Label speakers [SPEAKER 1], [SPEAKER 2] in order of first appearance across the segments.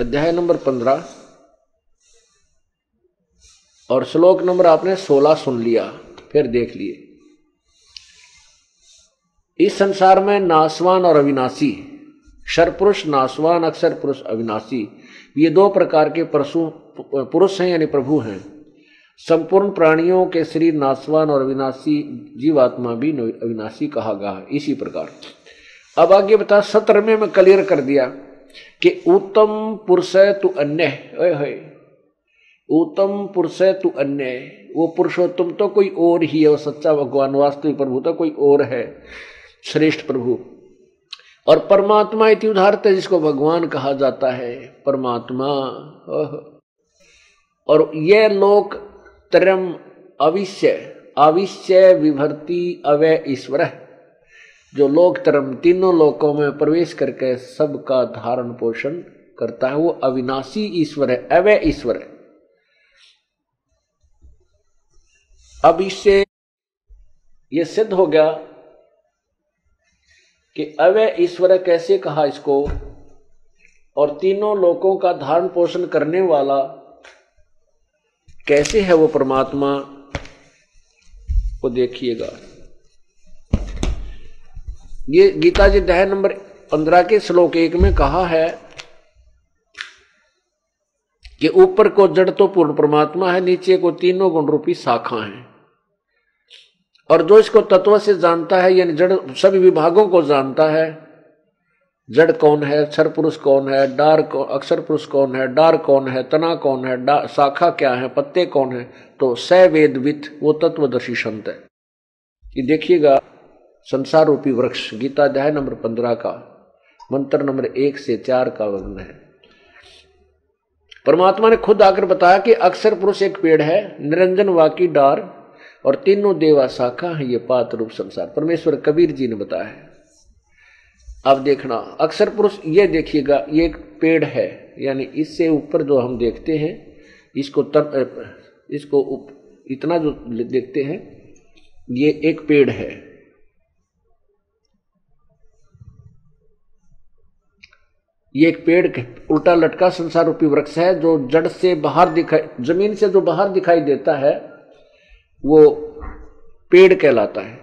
[SPEAKER 1] अध्याय नंबर पंद्रह। और श्लोक नंबर आपने सोलह सुन लिया, फिर देख लिए। इस संसार में नासवान और अविनाशी क्षर पुरुष नासवान अक्षर पुरुष, अविनाशी, ये दो प्रकार के परशु पुरुष हैं, यानी प्रभु हैं। संपूर्ण प्राणियों के शरीर नासवान और अविनाशी, जीवात्मा भी अविनाशी कहा गया इसी प्रकार। अब आगे बता सत्र में मैं क्लियर कर दिया। कि उत्तम पुरुष तु अन्य। है उत्तम पुरुष तु अन्य। वो पुरुषोत्तम तो कोई और ही है वो सच्चा भगवान, वास्तविक प्रभु तो कोई और है, श्रेष्ठ प्रभु। और परमात्मा इति उदाहरत जिसको भगवान कहा जाता है, परमात्मा। और ये लोक तरम अविश्य अविश्य विभर्ति अवय ईश्वर। जो लोक तरम तीनों लोकों में प्रवेश करके सबका धारण पोषण करता है, वो अविनाशी ईश्वर है अवय ईश्वर है। अब इससे ये सिद्ध हो गया कि अवय ईश्वर कैसे कहा इसको? और तीनों लोकों का धारण पोषण करने वाला कैसे है वो परमात्मा को देखिएगा। ये गीता जी अध्याय नंबर पंद्रह के श्लोक एक में कहा है कि ऊपर को जड़ तो पूर्ण परमात्मा है, नीचे को तीनों गुण रूपी शाखा है। और जो इसको तत्व से जानता है, यानी जड़ सभी विभागों को जानता है, जड़ कौन है अक्षर पुरुष कौन है, डार कौन अक्षर पुरुष कौन है, डार कौन है, तना कौन है शाखा क्या है, पत्ते कौन है तो स वेद विथ वो तत्वदर्शी संत है। ये देखिएगा संसार रूपी वृक्ष गीता अध्याय नंबर पंद्रह का मंत्र नंबर एक से चार का वर्णन है। परमात्मा ने खुद आकर बताया कि अक्षर पुरुष एक पेड़ है निरंजन वाकी डार और तीनों देवा शाखा है ये पात रूप संसार। परमेश्वर कबीर जी ने बताया है। अब देखना अक्षर पुरुष ये देखिएगा ये एक पेड़ है यानी इससे ऊपर जो हम देखते हैं इसको तर, इसको उप, इतना जो देखते हैं ये एक पेड़ है। ये एक पेड़ उल्टा लटका संसार रूपी वृक्ष है, जो जड़ से बाहर दिखाई, ज़मीन से जो बाहर दिखाई देता है, वो पेड़ कहलाता है।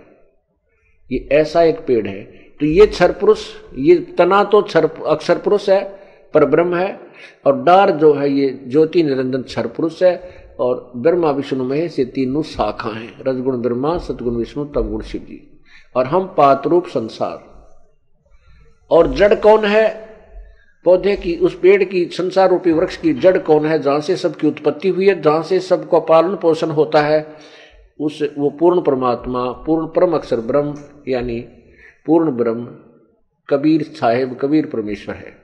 [SPEAKER 1] ये ऐसा एक पेड़ है। तो ये क्षर पुरुष ये तना तो क्षर अक्षर पुरुष है, पर ब्रह्म है, और डार जो है, ये ज्योति निरंजन क्षर पुरुष है, और ब्रह्मा, विष्णु, महेश, ये तीनों शाखा हैं। रजगुण ब्रह्मा सतगुण विष्णु तवगुण शिव जी। और हम पातरूप संसार। और जड़ कौन है? पौधे की, उस पेड़ की संसार रूपी वृक्ष की जड़ कौन है? जहाँ से सबकी उत्पत्ति हुई है, जहाँ से सबका पालन पोषण होता है, उस, वो पूर्ण परमात्मा, पूर्ण परम अक्षर ब्रह्म, यानी पूर्ण ब्रह्म, कबीर साहेब, कबीर परमेश्वर है।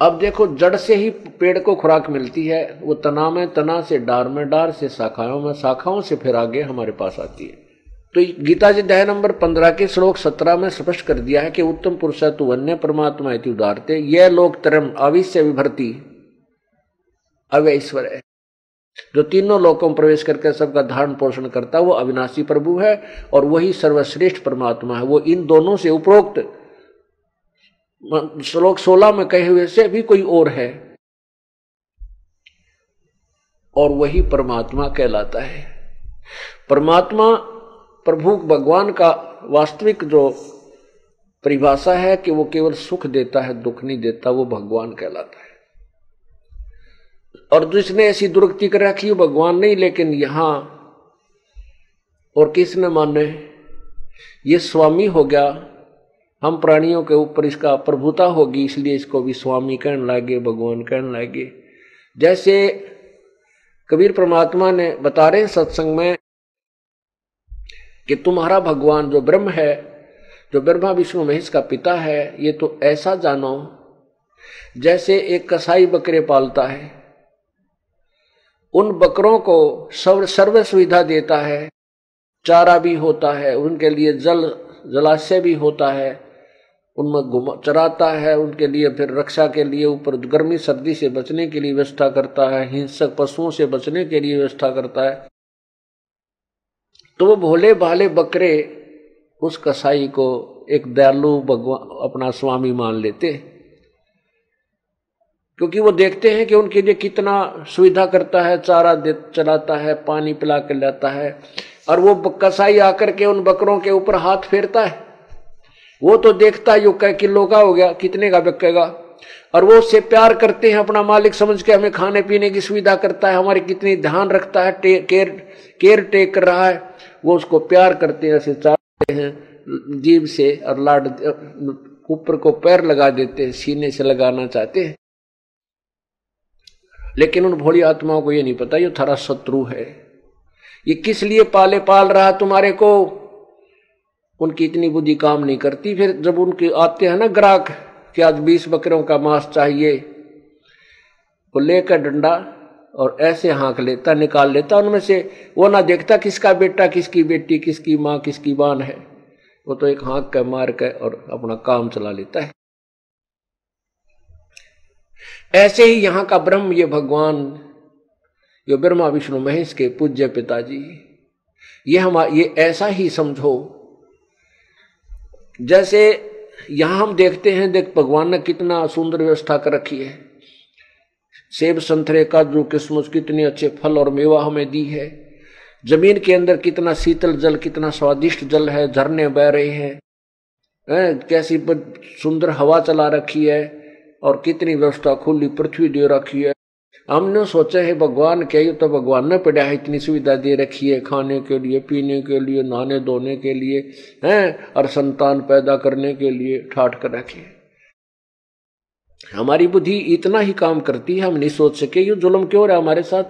[SPEAKER 1] अब देखो, जड़ से ही पेड़ को खुराक मिलती है, वो तना में, तना से डार में, डार से शाखाओं में, शाखाओं से फिर आगे हमारे पास आती है। तो गीता जी अध्याय नंबर पंद्रह के श्लोक सत्रह में स्पष्ट कर दिया है कि उत्तम पुरुष तु अन्य परमात्मा इति उदारते। यह लोक तरम अविश्य विभर्ती अवैश्वर है। जो तीनों लोकों में प्रवेश करके सबका धारण पोषण करता है, वो अविनाशी प्रभु है और वही सर्वश्रेष्ठ परमात्मा है। वो इन दोनों से उपरोक्त श्लोक सोलह में कहे हुए से भी कोई और है। और वही परमात्मा कहलाता है। परमात्मा प्रभु भगवान का वास्तविक जो परिभाषा है कि वो केवल सुख देता है, दुख नहीं देता, वो भगवान कहलाता है। और जिसने ऐसी दुर्गति कर रखी वो भगवान नहीं, लेकिन यहाँ और किसने माने? ये स्वामी हो गया। हम प्राणियों के ऊपर इसका प्रभुता होगी, इसलिए इसको भी स्वामी कहने लगे, भगवान कहने लगे। जैसे कबीर परमात्मा ने बता रहे सत्संग में कि तुम्हारा भगवान जो ब्रह्म है, जो ब्रह्मा विष्णु महेश का पिता है, ये तो ऐसा जानो जैसे एक कसाई बकरे पालता है। उन बकरों को सर्व सर्व सुविधा देता है, चारा भी होता है, उनके लिए जल, जलाशय भी होता है, उनमें घुमा, चराता है, उनके लिए फिर रक्षा के लिए ऊपर गर्मी, सर्दी से बचने के लिए व्यवस्था करता है, हिंसक पशुओं से बचने के लिए व्यवस्था करता है। तो वो भोले भाले बकरे उस कसाई को एक दयालु भगवान, अपना स्वामी मान लेते क्योंकि वो देखते हैं कि उनके लिए कितना सुविधा करता है, चारा दे, चलाता है, पानी पिला कर लाता है। और वो कसाई आकर के उन बकरों के ऊपर हाथ फेरता है। वो तो देखता है कै किलो का हो गया, कितने का बिकेगा? और वो उससे प्यार करते हैं, अपना मालिक समझ के हमें खाने पीने की सुविधा करता है, हमारी कितनी ध्यान रखता है केयर केयर टेक कर रहा है, वो उसको प्यार करते हैं, ऐसे चाहते हैं जीव से और लाड, ऊपर को पैर लगा देते हैं, सीने से लगाना चाहते हैं। लेकिन उन भोली आत्माओं को ये नहीं पता, ये थारा शत्रु है। ये किस लिए पाले पाल रहा तुम्हारे को? उनकी इतनी बुद्धि काम नहीं करती, फिर जब उनके आते हैं ना ग्राहक कि आज बीस बकरों का मांस चाहिए। वो लेकर डंडा और ऐसे हाँक लेता, निकाल लेता, उनमें से वो ना देखता किसका बेटा, किसकी बेटी, किसकी माँ, किसकी बान है। वो तो एक हाँक के मार कर और अपना काम चला लेता है। ऐसे ही यहाँ का ब्रह्म, ये भगवान, ये ब्रह्मा, विष्णु, महेश के पूज्य पिताजी। ये हम, ये ऐसा ही समझो, जैसे यहाँ हम देखते हैं, देख भगवान ने कितना सुंदर व्यवस्था कर रखी है। सेब संतरे का जो किस्मत कितने अच्छे फल और मेवा हमें दी है। ज़मीन के अंदर कितना शीतल जल, कितना स्वादिष्ट जल है, झरने बह रहे हैं। कैसी सुंदर हवा चला रखी है और कितनी व्यवस्था, खुली पृथ्वी दे रखी है। हमने सोचा है, भगवान, क्या तो भगवान ने पड़ा है? इतनी सुविधा दे रखी है खाने के लिए, पीने के लिए, नहाने धोने के लिए, हैं? और संतान पैदा करने के लिए ठाट कर रखी है। हमारी बुद्धि इतना ही काम करती है, हम नहीं सोच सके, ये जुल्म क्यों रहा हमारे साथ?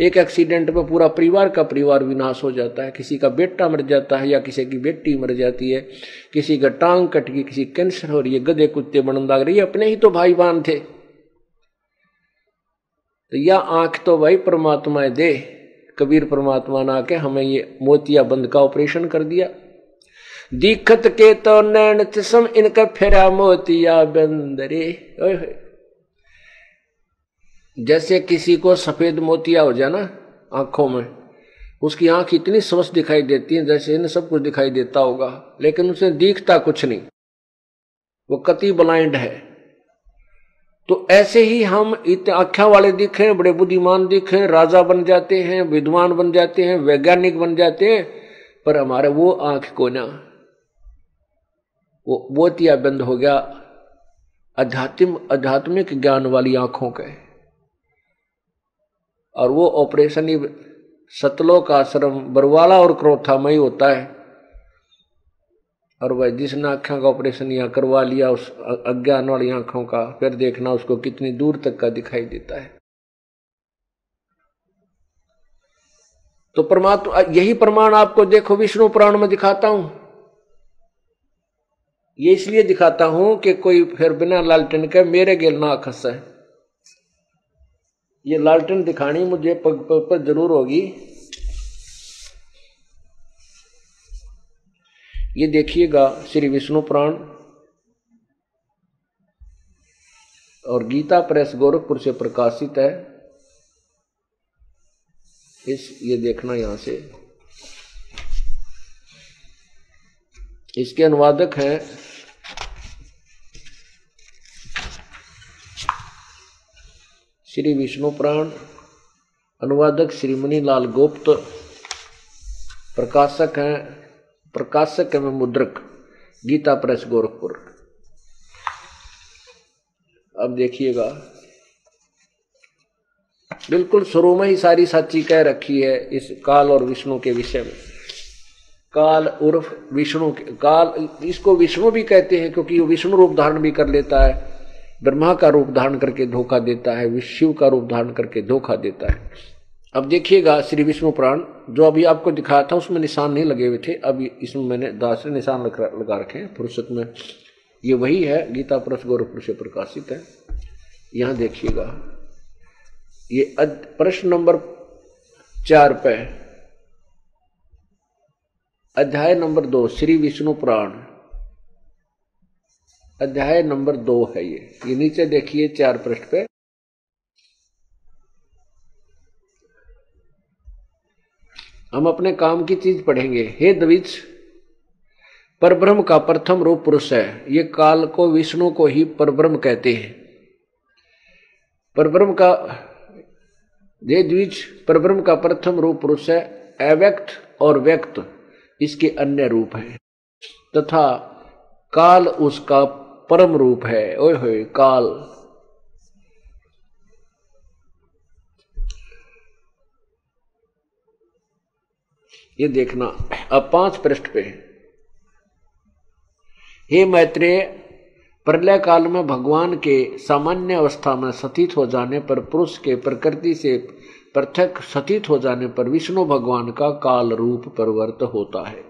[SPEAKER 1] एक एक्सीडेंट में पूरा परिवार का परिवार विनाश हो जाता है। किसी का बेटा मर जाता है या किसी की बेटी मर जाती है। किसी का टांग कट गई किसी कैंसर हो रही है, गधे कुत्ते बनन लग रही है। अपने ही तो भाई बहन थे। तो यह आँख तो भाई परमात्मा दे कबीर परमात्मा ने आके हमें ये मोतिया बंद का ऑपरेशन कर दिया। दीखत के तो नैन चम इनका फेरा मोतिया बंदरे जैसे किसी को सफ़ेद मोतिया हो जाए ना आँखों में, उसकी आँख इतनी स्वस्थ दिखाई देती है, जैसे इन्हें सब कुछ दिखाई देता होगा, लेकिन उसे दिखता कुछ नहीं। वो कति ब्लाइंड है। तो ऐसे ही हम इतने आख्या वाले दिखे, बड़े बुद्धिमान दिखे, राजा बन जाते हैं, विद्वान बन जाते हैं, वैज्ञानिक बन जाते हैं, पर हमारे वो आँख को ना, वो बोतिया बंद हो गया, अध्यात्म आध्यात्मिक ज्ञान वाली आँखों के। और वो ऑपरेशन ही सतलोक आश्रम, बरवाला और क्रोथा में ही होता है। और वह जिसने आँखों का ऑपरेशन यहाँ करवा लिया, उस अज्ञान वाली आँखों का, फिर देखना उसको कितनी दूर तक का दिखाई देता है। तो परमात्मा, यही प्रमाण आपको देखो, विष्णु पुराण में दिखाता हूँ। ये इसलिए दिखाता हूँ कि कोई फिर बिना लालटेन के मेरे गेल ना खस। है ये लालटेन दिखानी मुझे पग पग पर ज़रूर होगी। ये देखिएगा श्री विष्णु पुराण और गीता प्रेस गोरखपुर से प्रकाशित है। इस, ये देखना यहाँ से। इसके अनुवादक हैं श्री विष्णु पुराण, अनुवादक श्री मनीलाल गुप्त, प्रकाशक हैं प्रकाशक है मुद्रक गीता प्रेस गोरखपुर। अब देखिएगा। बिल्कुल शुरू में ही सारी सच्ची कह रखी है इस काल और विष्णु के विषय में। काल उर्फ़ विष्णु काल, इसको विष्णु भी कहते हैं क्योंकि विष्णु रूप धारण भी कर लेता है, ब्रह्मा का रूप धारण करके धोखा देता है, शिव का रूप धारण करके धोखा देता है। अब देखिएगा श्री विष्णु पुराण, जो अभी आपको दिखाया था, उसमें निशान नहीं लगे हुए थे। अभी इसमें मैंने दास निशान लगा रखे हैं। फुर्सत में ये वही है, गीता पुरुष गौरव पुरुष प्रकाशित है। यहाँ देखिएगा, ये प्रश्न नंबर चार पे अध्याय नंबर दो, श्री विष्णु पुराण। अध्याय नंबर दो है ये। ये नीचे देखिए चार पृष्ठ पे। हम अपने काम की चीज़ पढ़ेंगे। हे द्विज, परब्रह्म का प्रथम रूप पुरुष है। ये काल को विष्णु को ही परब्रह्म कहते हैं। परब्रह्म का ये द्विज, परब्रह्म का प्रथम रूप पुरुष है, अव्यक्त और व्यक्त। इसके अन्य रूप है। तथा काल उसका परम रूप है। ओए होए, काल। ये देखना। अब पाँच पृष्ठ पे हे। मैत्रेय, प्रलय काल में भगवान के सामान्य अवस्था में सतीत हो जाने पर पुरुष के प्रकृति से पृथक सतीत हो जाने पर विष्णु भगवान का काल रूप परिवर्त होता है।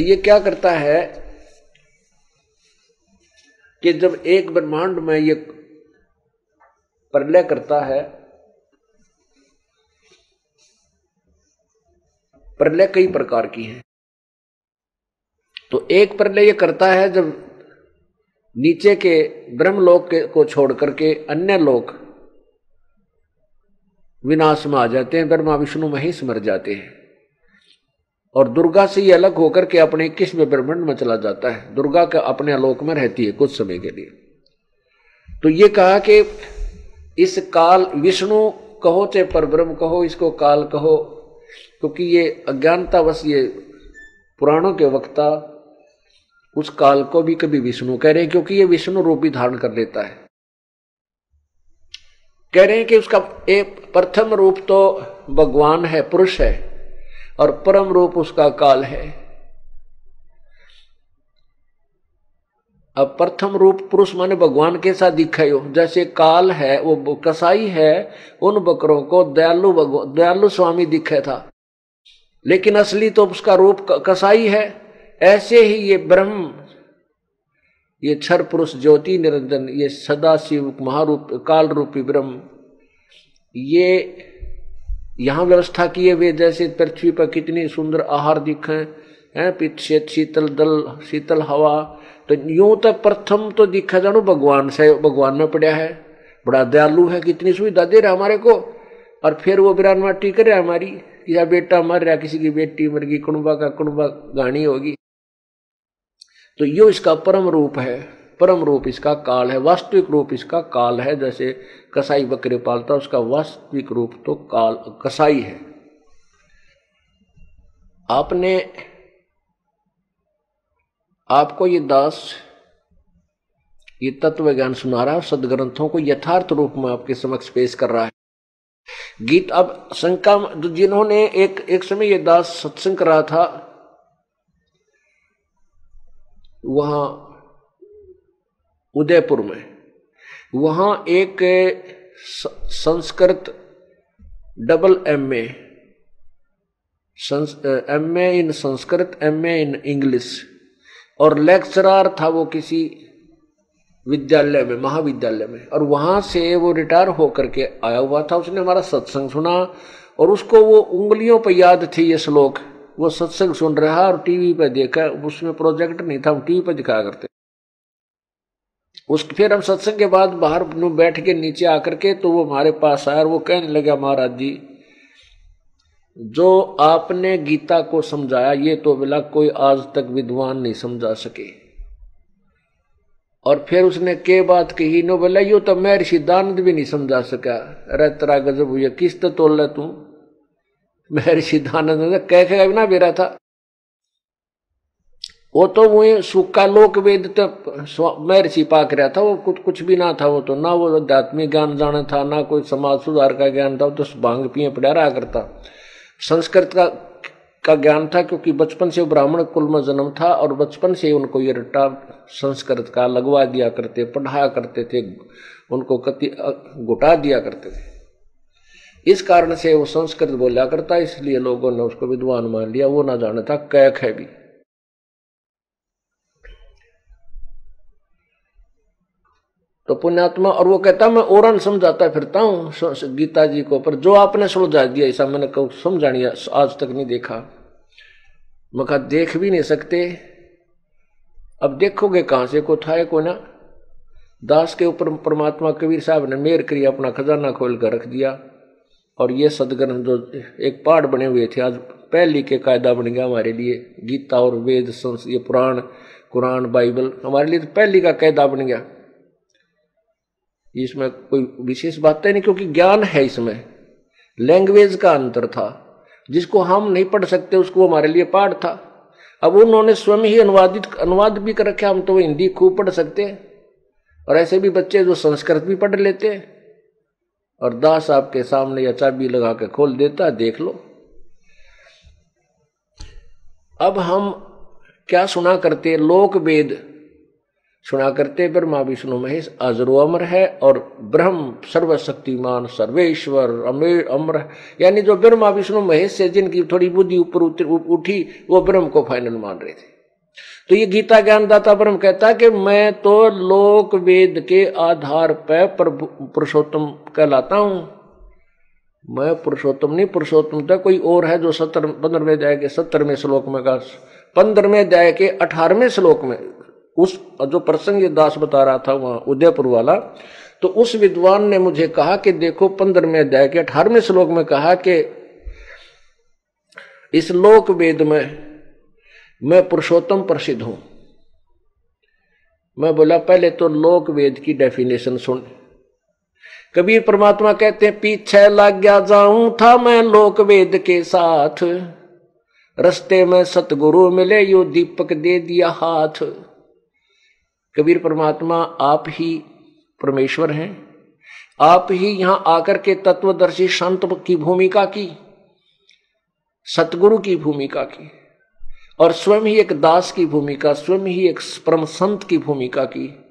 [SPEAKER 1] ये क्या करता है कि जब एक ब्रह्मांड में ये प्रलय करता है प्रलय कई प्रकार की है। तो एक प्रलय ये करता है जब नीचे के ब्रह्मलोक के को छोड़ करके अन्य लोक विनाश में आ जाते हैं, ब्रह्मा, विष्णु महेश मर जाते हैं। और दुर्गा से ये अलग होकर के अपने इक्कीसवें ब्रह्मांड में चला जाता है। दुर्गा का अपने आलोक में रहती है कुछ समय के लिए। तो ये कहा कि इस काल विष्णु कहो चाहे पर ब्रह्म कहो, इसको काल कहो क्योंकि ये अज्ञानता बस ये पुराणों के वक्ता उस काल को भी कभी विष्णु कह रहे हैं, क्योंकि ये विष्णु रूप भी धारण कर लेता है। कह रहे हैं कि उसका एक प्रथम रूप तो भगवान है, पुरुष है, और परम रूप उसका काल है। अब प्रथम रूप पुरुष माने भगवान के साथ दिखाई हो जैसे काल है, वो कसाई है, उन बकरों को दयालु दयालु स्वामी दिखे था। लेकिन असली तो उसका रूप कसाई है। ऐसे ही ये ब्रह्म, ये क्षर पुरुष ज्योति निरंजन, ये सदा शिव महारूप काल रूपी ब्रह्म, ये यहाँ व्यवस्था किए हुए जैसे पृथ्वी पर कितनी सुंदर आहार दिखे हैं शीतल, दल, शीतल हवा तो यूँ तक प्रथम तो दिखा जानो भगवान से, भगवान में पड़ा है। बड़ा दयालु है, कितनी सुविधा दे रहा हमारे को। और फिर वो बिरान माटी करे हमारी या बेटा मर रहा, किसी की बेटी मर गई, कुणबा का कुणबा गाणी होगी। तो यो इसका परम रूप है, परम रूप इसका काल है, वास्तविक रूप इसका काल है। जैसे कसाई बकरे पालता उसका वास्तविक रूप तो काल, कसाई है। आपने आपको ये दास, ये तत्व ज्ञान सुना रहा है सदग्रंथों को यथार्थ रूप में आपके समक्ष पेश कर रहा है। गीत अब शंका, जिन्होंने एक एक समय ये दास सत्संग कर रहा था, वहाँ उदयपुर में, वहाँ एक Sanskrit double M A M A in Sanskrit M A in English और लेक्चरर था वो किसी विद्यालय में, महाविद्यालय में। और वहाँ से वो रिटायर होकर के आया हुआ था। उसने हमारा सत्संग सुना और उसको वो उंगलियों पर याद थी ये श्लोक। वो सत्संग सुन रहा और टीवी पर देखा। उसमें प्रोजेक्ट नहीं था, हम टीवी पर दिखाया करते। उस, फिर हम सत्संग के बाद बाहर बैठ के नीचे आकर के तो वो हमारे पास आया और वो कहने लगा, महाराज जी जो आपने गीता को समझाया, ये तो बिला कोई आज तक विद्वान नहीं समझा सके। और फिर उसने के बात कही, नो बोला, यो तो मैं ऋषिदानंद भी नहीं समझा सका। अरे तेरा गजब हुआ किस तोल रहा तू? मैं ऋषिदानंद कह के ना बेरा था। वो तो वो सूखा लोक वेद तो मैं ऋषि पाक रहा था, वो कुछ कुछ भी ना था वो तो। ना वो आध्यात्मिक ज्ञान जाना था, ना कोई समाज सुधार का ज्ञान था, वो तो भाँग पिए पड़ा रहा करता। संस्कृत का का ज्ञान था क्योंकि बचपन से ब्राह्मण कुल में जन्म था और बचपन से उनको ये रट्टा संस्कृत का लगवा दिया करते, पढ़ाया करते थे, उनको कति घुटा दिया करते थे। इस कारण से वो संस्कृत बोला करता, इसलिए लोगों ने उसको विद्वान मान लिया, वो ना जाना था, कैक है भी। तो पुण्यात्मा और वो कहता, मैं और समझाता फिरता हूँ गीता जी को। पर जो आपने सुलझा दिया, ऐसा मैंने समझानी आज तक नहीं देखा। मैं कहा, देख भी नहीं सकते। अब देखोगे कहाँ से को था को ना। दास के ऊपर परमात्मा कबीर साहब ने मेर करी, अपना खजाना खोल कर रख दिया। और ये सदग्रंथ जो एक पहाड़ बने हुए थे, आज पहली के कायदा बन गया हमारे लिए। गीता और वेद, संस, ये पुराण, कुरान, बाइबल, हमारे लिए तो पहली का कायदा बन गया। इसमें कोई विशेष बात है नहीं, क्योंकि ज्ञान है इसमें। लैंग्वेज का अंतर था। जिसको हम नहीं पढ़ सकते, उसको हमारे लिए पाठ था। अब उन्होंने स्वयं ही अनुवादित, अनुवाद भी कर रखे, हम तो हिंदी खूब पढ़ सकते हैं। और ऐसे भी बच्चे जो संस्कृत भी पढ़ लेते हैं। और दास आपके सामने या चाबी लगा के खोल देता, देख लो। अब हम क्या सुना करते लोक वेद सुना करते ब्रह्मा, विष्णु, महेश, अजरो अमर है और ब्रह्म सर्वशक्तिमान, सर्वेश्वर अमेर अमर यानी जो ब्रह्मा, विष्णु, महेश से जिनकी थोड़ी बुद्धि ऊपर उठी, वो ब्रह्म को फाइनल मान रहे थे। तो ये गीता ज्ञानदाता ब्रह्म कहता है कि मैं तो लोक वेद के आधार पर पुरुषोत्तम कहलाता हूँ। मैं पुरुषोत्तम नहीं, पुरुषोत्तम तो कोई और है जो सत्तर, पंद्रहवें अध्याय के सत्तरवें श्लोक में कहा पंद्रहवें अध्याय के अठारहवें श्लोक में उस, जो प्रसंग ये दास बता रहा था वहाँ, उदयपुर वाला तो उस विद्वान ने मुझे कहा कि देखो पंद्रहवें अध्याय के अठारहवें श्लोक में कहा कि इस लोक वेद में मैं पुरुषोत्तम प्रसिद्ध हूँ। मैं बोला, पहले तो लोक वेद की डेफिनेशन सुन। कबीर परमात्मा कहते हैं, पीछे लग गया जाऊँ था मैं लोक वेद के साथ, रस्ते में सतगुरु मिले, यो दीपक दे दिया हाथ। कबीर परमात्मा आप ही परमेश्वर हैं। आप ही यहाँ आकर के तत्वदर्शी संत की भूमिका की सतगुरु की भूमिका की और स्वयं ही एक दास की भूमिका स्वयं ही एक परम संत की भूमिका की।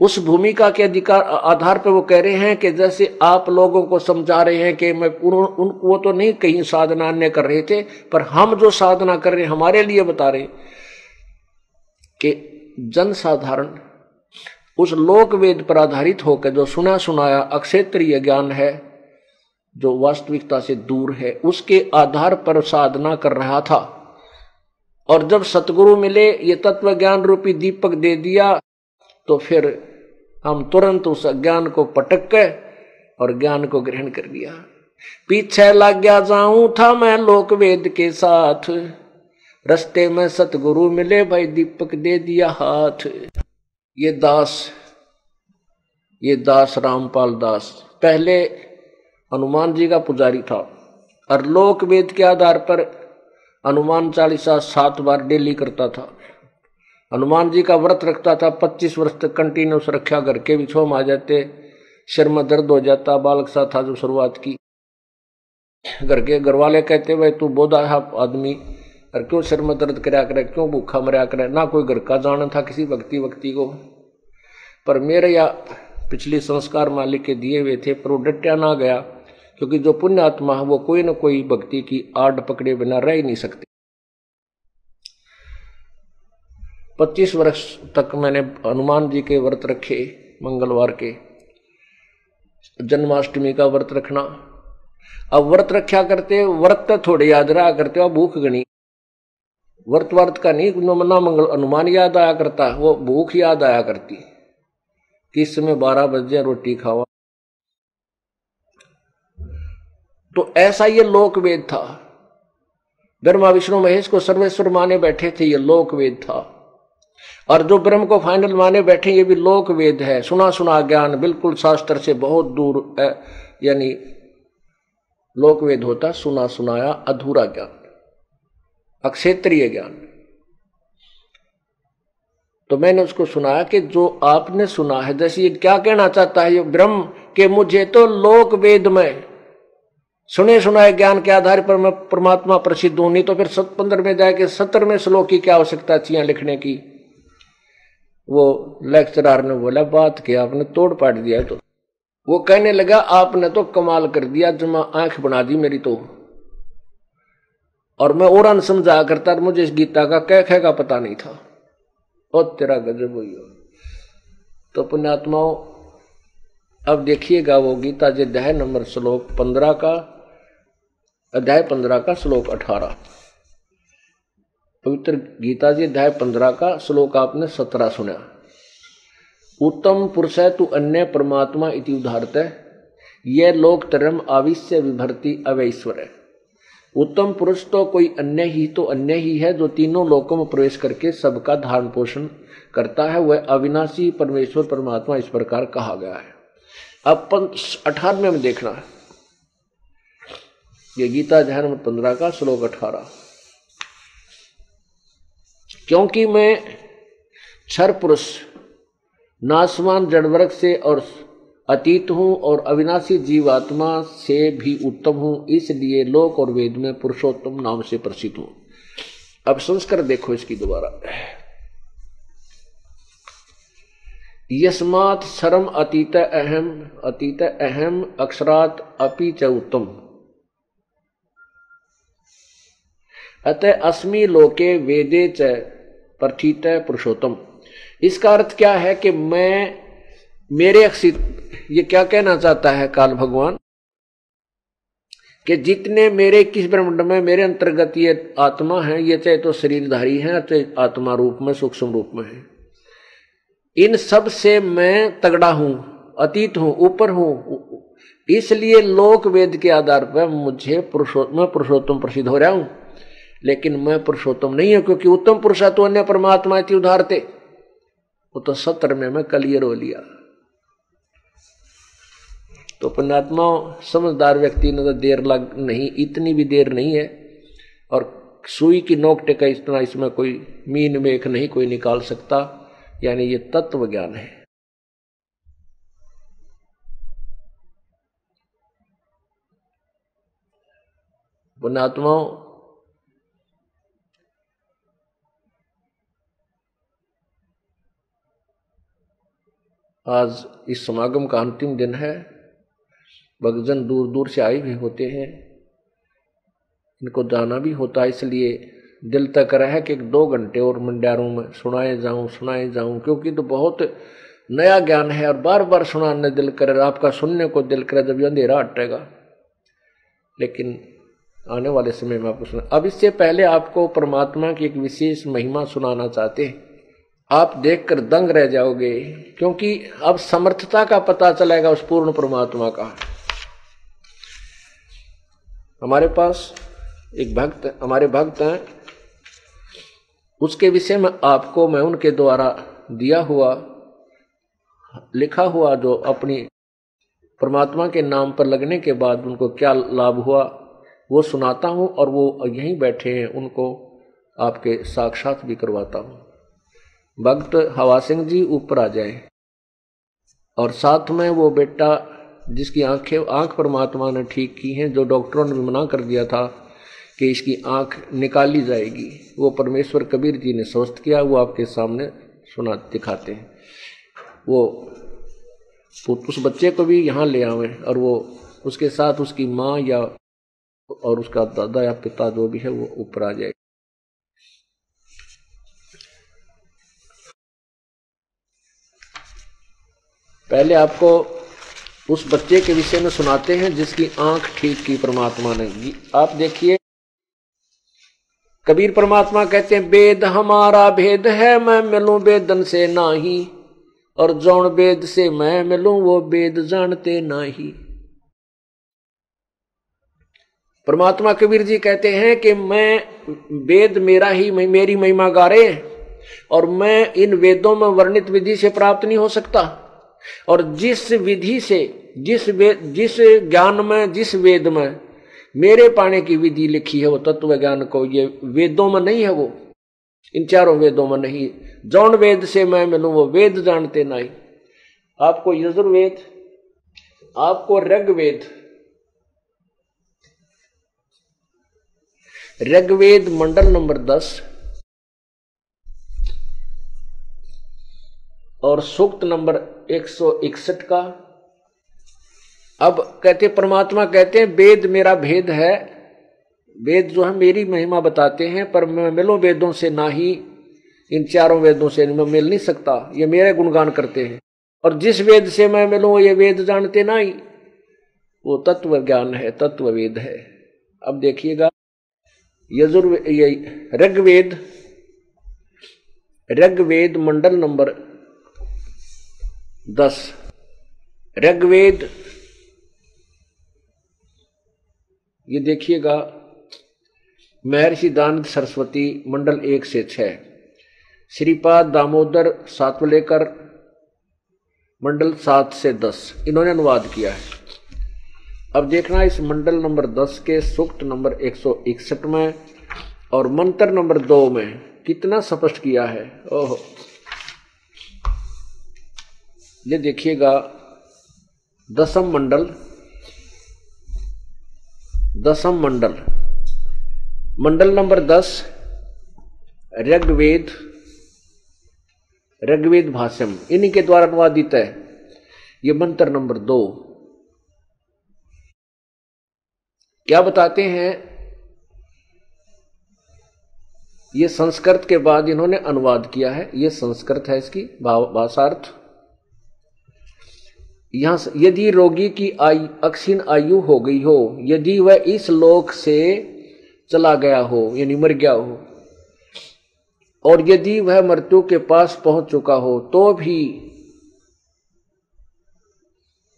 [SPEAKER 1] उस भूमिका के अधिकार आधार पर वो कह रहे हैं कि जैसे आप लोगों को समझा रहे हैं कि मैं उन, वो तो नहीं कहीं साधना अन्य कर रहे थे पर हम जो साधना कर रहे हैं हमारे लिए बता रहे कि जन साधारण उस लोक वेद पर आधारित होकर जो सुना सुनाया अक्षेत्रीय ज्ञान है, जो वास्तविकता से दूर है, उसके आधार पर साधना कर रहा था। और जब सतगुरु मिले, ये तत्व ज्ञान रूपी दीपक दे दिया तो फिर हम तुरंत उस ज्ञान को पटक के और ज्ञान को ग्रहण कर दिया पीछे लग गया, जाऊँ था मैं लोक वेद के साथ। रस्ते में सतगुरु मिले भाई दीपक दे दिया हाथ। ये दास ये दास रामपाल दास। पहले हनुमान जी का पुजारी था और लोक वेद के आधार पर हनुमान चालीसा सात बार डेली करता था। हनुमान जी का व्रत रखता था, पच्चीस वर्ष तक कंटिन्यूस रखा घर के भी छोम आ जाते, सिर में दर्द हो जाता, बालक सा था जो शुरुआत की। घर के घर वाले कहते, भाई तू बोधा आदमी और क्यों सिर में दर्द करया करे, क्यों भूखा मरया करे? ना कोई घर का जाना था, किसी व्यक्ति व्यक्ति को। पर मेरे या पिछले संस्कार मालिक के दिए हुए थे, पर वो ना गया, क्योंकि जो पुण्य आत्मा है, वो कोई ना कोई भक्ति की आड़ पकड़े बिना रह ही नहीं सकती। पच्चीस वर्ष तक मैंने हनुमान जी के व्रत रखे, मंगलवार के। जन्माष्टमी का व्रत रखना। अब व्रत रखा करते, व्रत थोड़े याद रहा करते भूख गणी। व्रत वर्त का नहीं मना मंगल, अनुमान याद आया करता वो भूख याद आया करती किस समय बारह बजे रोटी खावा तो ऐसा ये लोक वेद था। ब्रह्मा, विष्णु, महेश को सर्वेश्वर माने बैठे थे, ये लोक वेद था। और जो ब्रह्म को फाइनल माने बैठे, ये भी लोक वेद है। सुना सुना ज्ञान, बिल्कुल शास्त्र से बहुत दूर यानी लोक वेद होता, सुना, सुनाया, अधूरा ज्ञान। अक्षेत्रीय ज्ञान। तो मैंने उसको सुनाया कि जो आपने सुना है, जैसे ये क्या कहना चाहता है, ये ब्रह्म के मुझे तो लोक वेद में सुने सुनाए ज्ञान के आधार पर मैं परमात्मा प्रसिद्ध हूँ, नहीं तो फिर सत में जाके सत्तर में श्लोक की क्या आवश्यकता थी लिखने की? वो लेक्चरार ने बोला, बात किया, आपने तोड़ पाट दिया तो। वो कहने लगा, आपने तो कमाल कर दिया जमा आँख बना दी मेरी तो। और मैं और समझा करता मुझे इस गीता का कह कह का पता नहीं था। और तेरा गजब हुई हो। तो पुण्यात्माओं, अब देखिएगा वो गीता जी अध्याय नंबर श्लोक पंद्रह का, अध्याय पंद्रह का श्लोक अठारह। पवित्र गीता जी अध्याय पंद्रह का श्लोक आपने सत्रह सुना। उत्तम पुरुष है, तू अन्य परमात्मा इति उदाहरत यह लोक तरम आविश्य विभर्ति अवैश्वर है। उत्तम पुरुष तो कोई अन्य ही तो अन्य ही है जो तीनों लोकों में प्रवेश करके सबका धारण पोषण करता है। वह अविनाशी परमेश्वर परमात्मा इस प्रकार कहा गया है। अब अठारहवें में देखना है। ये गीता ध्यान पंद्रह का श्लोक अठारह। क्योंकि मैं क्षर पुरुष, नासमान जड़वर्ग से और अतीत हूँ और अविनाशी जीवात्मा से भी उत्तम हूँ, इसलिए लोक और वेद में पुरुषोत्तम नाम से प्रसिद्ध हूँ। अब संस्कार देखो इसकी दोबारा। यस्मात शरम अतीत अहम अतीत अहम अक्षरात अपि च उत्तम। अतः अस्मि लोके वेदे च प्रथित पुरुषोत्तम। इसका अर्थ क्या है कि मैं मेरे ये क्या कहना चाहता है काल भगवान? कि जितने मेरे, किस ब्रह्मंड में मेरे अंतर्गत ये आत्मा है, ये चाहे तो शरीरधारी है चाहे आत्मा रूप में, सूक्ष्म रूप में है। इन सबसे मैं तगड़ा हूँ, अतीत हूँ, ऊपर हूँ। इसलिए लोक वेद के आधार पर मुझे पुरुषोत्तम पुरुषोत्तम प्रसिद्ध हो रहा हूँ। लेकिन मैं पुरुषोत्तम नहीं हूँ, क्योंकि उत्तम पुरुषा तो अन्य परमात्मा थी उधारते। वो तो सत्र में मैं कलियर हो लिया। तो पुण्यात्मा समझदार व्यक्ति ने तो देर लग नहीं, इतनी भी देर नहीं है। और सुई की नोक टेका इतना इसमें कोई मीन मेख नहीं, कोई निकाल सकता। यानी ये तत्व ज्ञान है। पुण्यात्माओं आज इस समागम का अंतिम दिन है। भक्तजन दूर दूर से आए भी होते हैं। इनको जाना भी होता है, इसलिए दिल तक रहा कि दो घंटे और मंडारों में सुनाए जाऊँ सुनाए जाऊँ, क्योंकि तो बहुत नया ज्ञान है और बार बार सुनाने दिल करे, आपका सुनने को दिल करे, जब अंधेरा हटेगा। लेकिन आने वाले समय में आपको सुना अब इससे पहले आपको परमात्मा की एक विशेष महिमा सुनाना चाहते हैं। आप देखकर दंग रह जाओगे, क्योंकि अब समर्थता का पता चलेगा उस पूर्ण परमात्मा का। हमारे पास एक भक्त, हमारे भक्त हैं। उसके विषय में आपको मैं उनके द्वारा दिया हुआ, लिखा हुआ जो अपनी परमात्मा के नाम पर लगने के बाद उनको क्या लाभ हुआ, वो सुनाता हूँ और वो यहीं बैठे हैं, उनको आपके साक्षात भी करवाता हूँ। भक्त हवा सिंह जी, ऊपर आ जाए। और साथ में वो बेटा जिसकी आँखें, आँख परमात्मा ने ठीक की हैं, जो डॉक्टरों ने मना कर दिया था कि इसकी आँख निकाली जाएगी। वो परमेश्वर कबीर जी ने स्वस्थ किया, वो आपके सामने सुना, दिखाते हैं। वो उस बच्चे को भी यहाँ ले आवे और वो उसके साथ उसकी माँ या और उसका दादा या पिता जो भी है, वो ऊपर आ जाए। पहले आपको उस बच्चे के विषय में सुनाते हैं, जिसकी आँख ठीक की परमात्मा ने आप देखिए। कबीर परमात्मा कहते हैं वेद हमारा भेद है, मैं मिलूं वेदन से नाही। और जौन वेद से मैं मिलूं, वो वेद जानते नाही। परमात्मा कबीर जी कहते हैं कि मैं, वेद मेरा ही मेरी महिमा गा रहे और मैं इन वेदों में वर्णित विधि से प्राप्त नहीं हो सकता। और जिस विधि से, जिस वेद जिस ज्ञान में, जिस वेद में मेरे पाने की विधि लिखी है वो तत्व ज्ञान को, ये वेदों में नहीं है वो। इन चारों वेदों में नहीं। जौन वेद से मैं मिलू, वो वेद जानते नहीं। आपको यजुर्वेद, आपको ऋग्वेद। ऋग्वेद मंडल नंबर दस। और सूक्त नंबर एक सौ इकसठ का। अब कहते, परमात्मा कहते हैं, वेद मेरा भेद है। वेद जो है, मेरी महिमा बताते हैं, पर मैं मिलो वेदों से ना ही, इन चारों वेदों से मैं मिल नहीं सकता। ये मेरे गुणगान करते हैं। और जिस वेद से मैं मिलूं, ये वेद जानते ना ही। वो तत्व ज्ञान है, तत्व वेद है। अब देखिएगा यजुर् ये ऋग्वेद ऋग्वेद मंडल नंबर दस। ऋग्वेद, ये देखिएगा, महर्षि दानंद सरस्वती मंडल एक से छह। श्रीपाद दामोदर सातवलेकर मंडल सात से दस। इन्होंने अनुवाद किया है। अब देखना इस मंडल नंबर दस के सूक्त नंबर एक सौ इकसठ में और मंत्र नंबर दो में कितना स्पष्ट किया है। ओहो। ये देखिएगा, दसम मंडल दसम मंडल। मंडल नंबर दस, ऋग्वेद ऋग्वेद भाष्यम। इन्हीं के द्वारा अनुवादित है। ये मंत्र नंबर दो। क्या बताते हैं? ये संस्कृत के बाद इन्होंने अनुवाद किया है। ये संस्कृत है इसकी भाषार्थ। यहाँ यदि रोगी की आयु अक्षीण आयु हो गई हो, यदि वह इस लोक से चला गया हो, यानी मर गया हो, और यदि वह मृत्यु के पास पहुँच चुका हो तो भी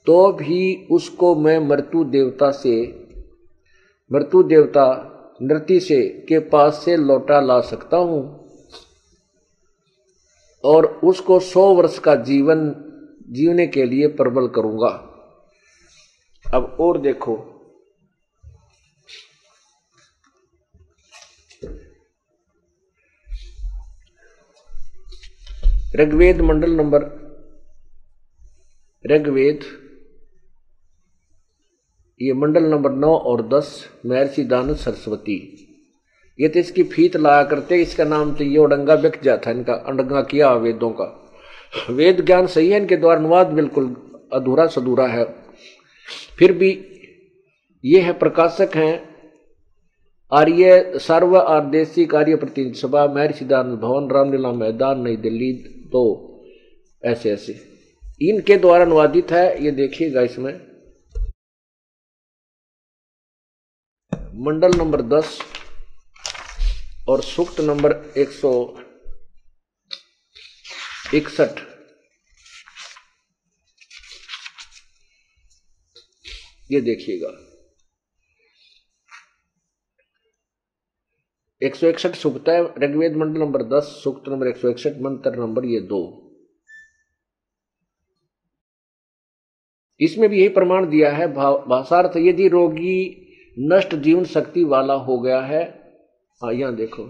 [SPEAKER 1] तो भी उसको मैं मृत्यु देवता से, मृत्यु देवता नृत्य से, के पास से लौटा ला सकता हूँ। और उसको सौ वर्ष का जीवन जीवने के लिए प्रबल करूँगा। अब और देखो। ऋग्वेद मंडल नंबर, ऋग्वेद, ये मंडल नंबर नौ और दस महर्षि दानव सरस्वती। ये तो इसकी फीत लाया करते, इसका नाम तो ये उडंगा बिक जाता इनका, अडंगा किया वेदों का। वेद ज्ञान सही है, इनके द्वारा अनुवाद बिल्कुल अधूरा सधूरा है। फिर भी ये है प्रकाशक हैं, आर्य सर्व आदेशी कार्य प्रतिनिधि सभा महर्षि दानव भवन, रामलीला मैदान, नई दिल्ली तो ऐसे ऐसे। इनके द्वारा अनुवादित है, ये देखिएगा इसमें। मंडल नंबर दस और सूक्त नंबर एक सौ इकसठ। ये देखिएगा। एक सौ इकसठ सूक्त है, ऋग्वेद मंडल नंबर दस, सूक्त नंबर एक सौ इकसठ, मंत्र नंबर ये दो। इसमें भी यही प्रमाण दिया है भाषार्थ, यदि रोगी नष्ट जीवन शक्ति वाला हो गया है हाँ यहाँ देखो।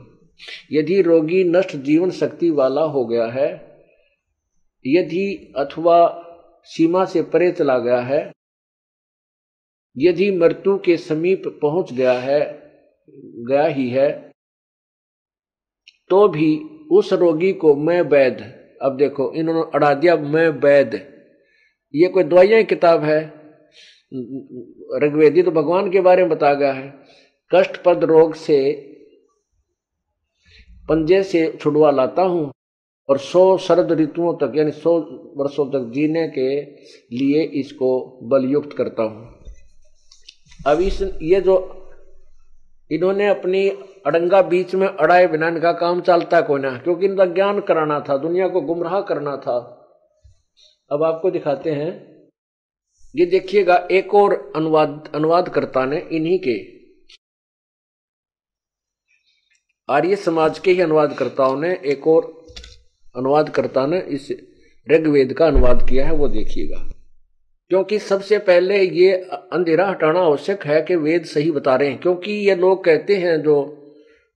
[SPEAKER 1] यदि रोगी नष्ट जीवन शक्ति वाला हो गया है यदि अथवा सीमा से परे चला गया है, यदि मृत्यु के समीप पहुँच गया है, गया ही है तो भी उस रोगी को मैं वैद अब देखो, इन्होंने अड़ा दिया मैं वैद ये कोई दवाइयाँ किताब है? ऋग्वेदी तो भगवान के बारे में बता गया है कष्टपद रोग से पंजे से छुड़वा लाता हूँ और सौ शरद ऋतुओं तक, यानी सौ वर्षों तक जीने के लिए इसको बलयुक्त करता हूँ। अब इस, ये जो इन्होंने अपनी अड़ंगा बीच में अड़ाए बिना इनका काम चलता कोई ना, क्योंकि इनका ज्ञान कराना था, दुनिया को गुमराह करना था। अब आपको दिखाते हैं, ये देखिएगा एक और अनुवाद, अनुवादकर्ता ने इन्हीं के। आर्य समाज के ही अनुवादकर्ताओं ने एक और अनुवादकर्ता ने इस ऋग्वेद का अनुवाद किया है, वो देखिएगा। क्योंकि सबसे पहले ये अंधेरा हटाना आवश्यक है कि वेद सही बता रहे हैं, क्योंकि ये लोग कहते हैं जो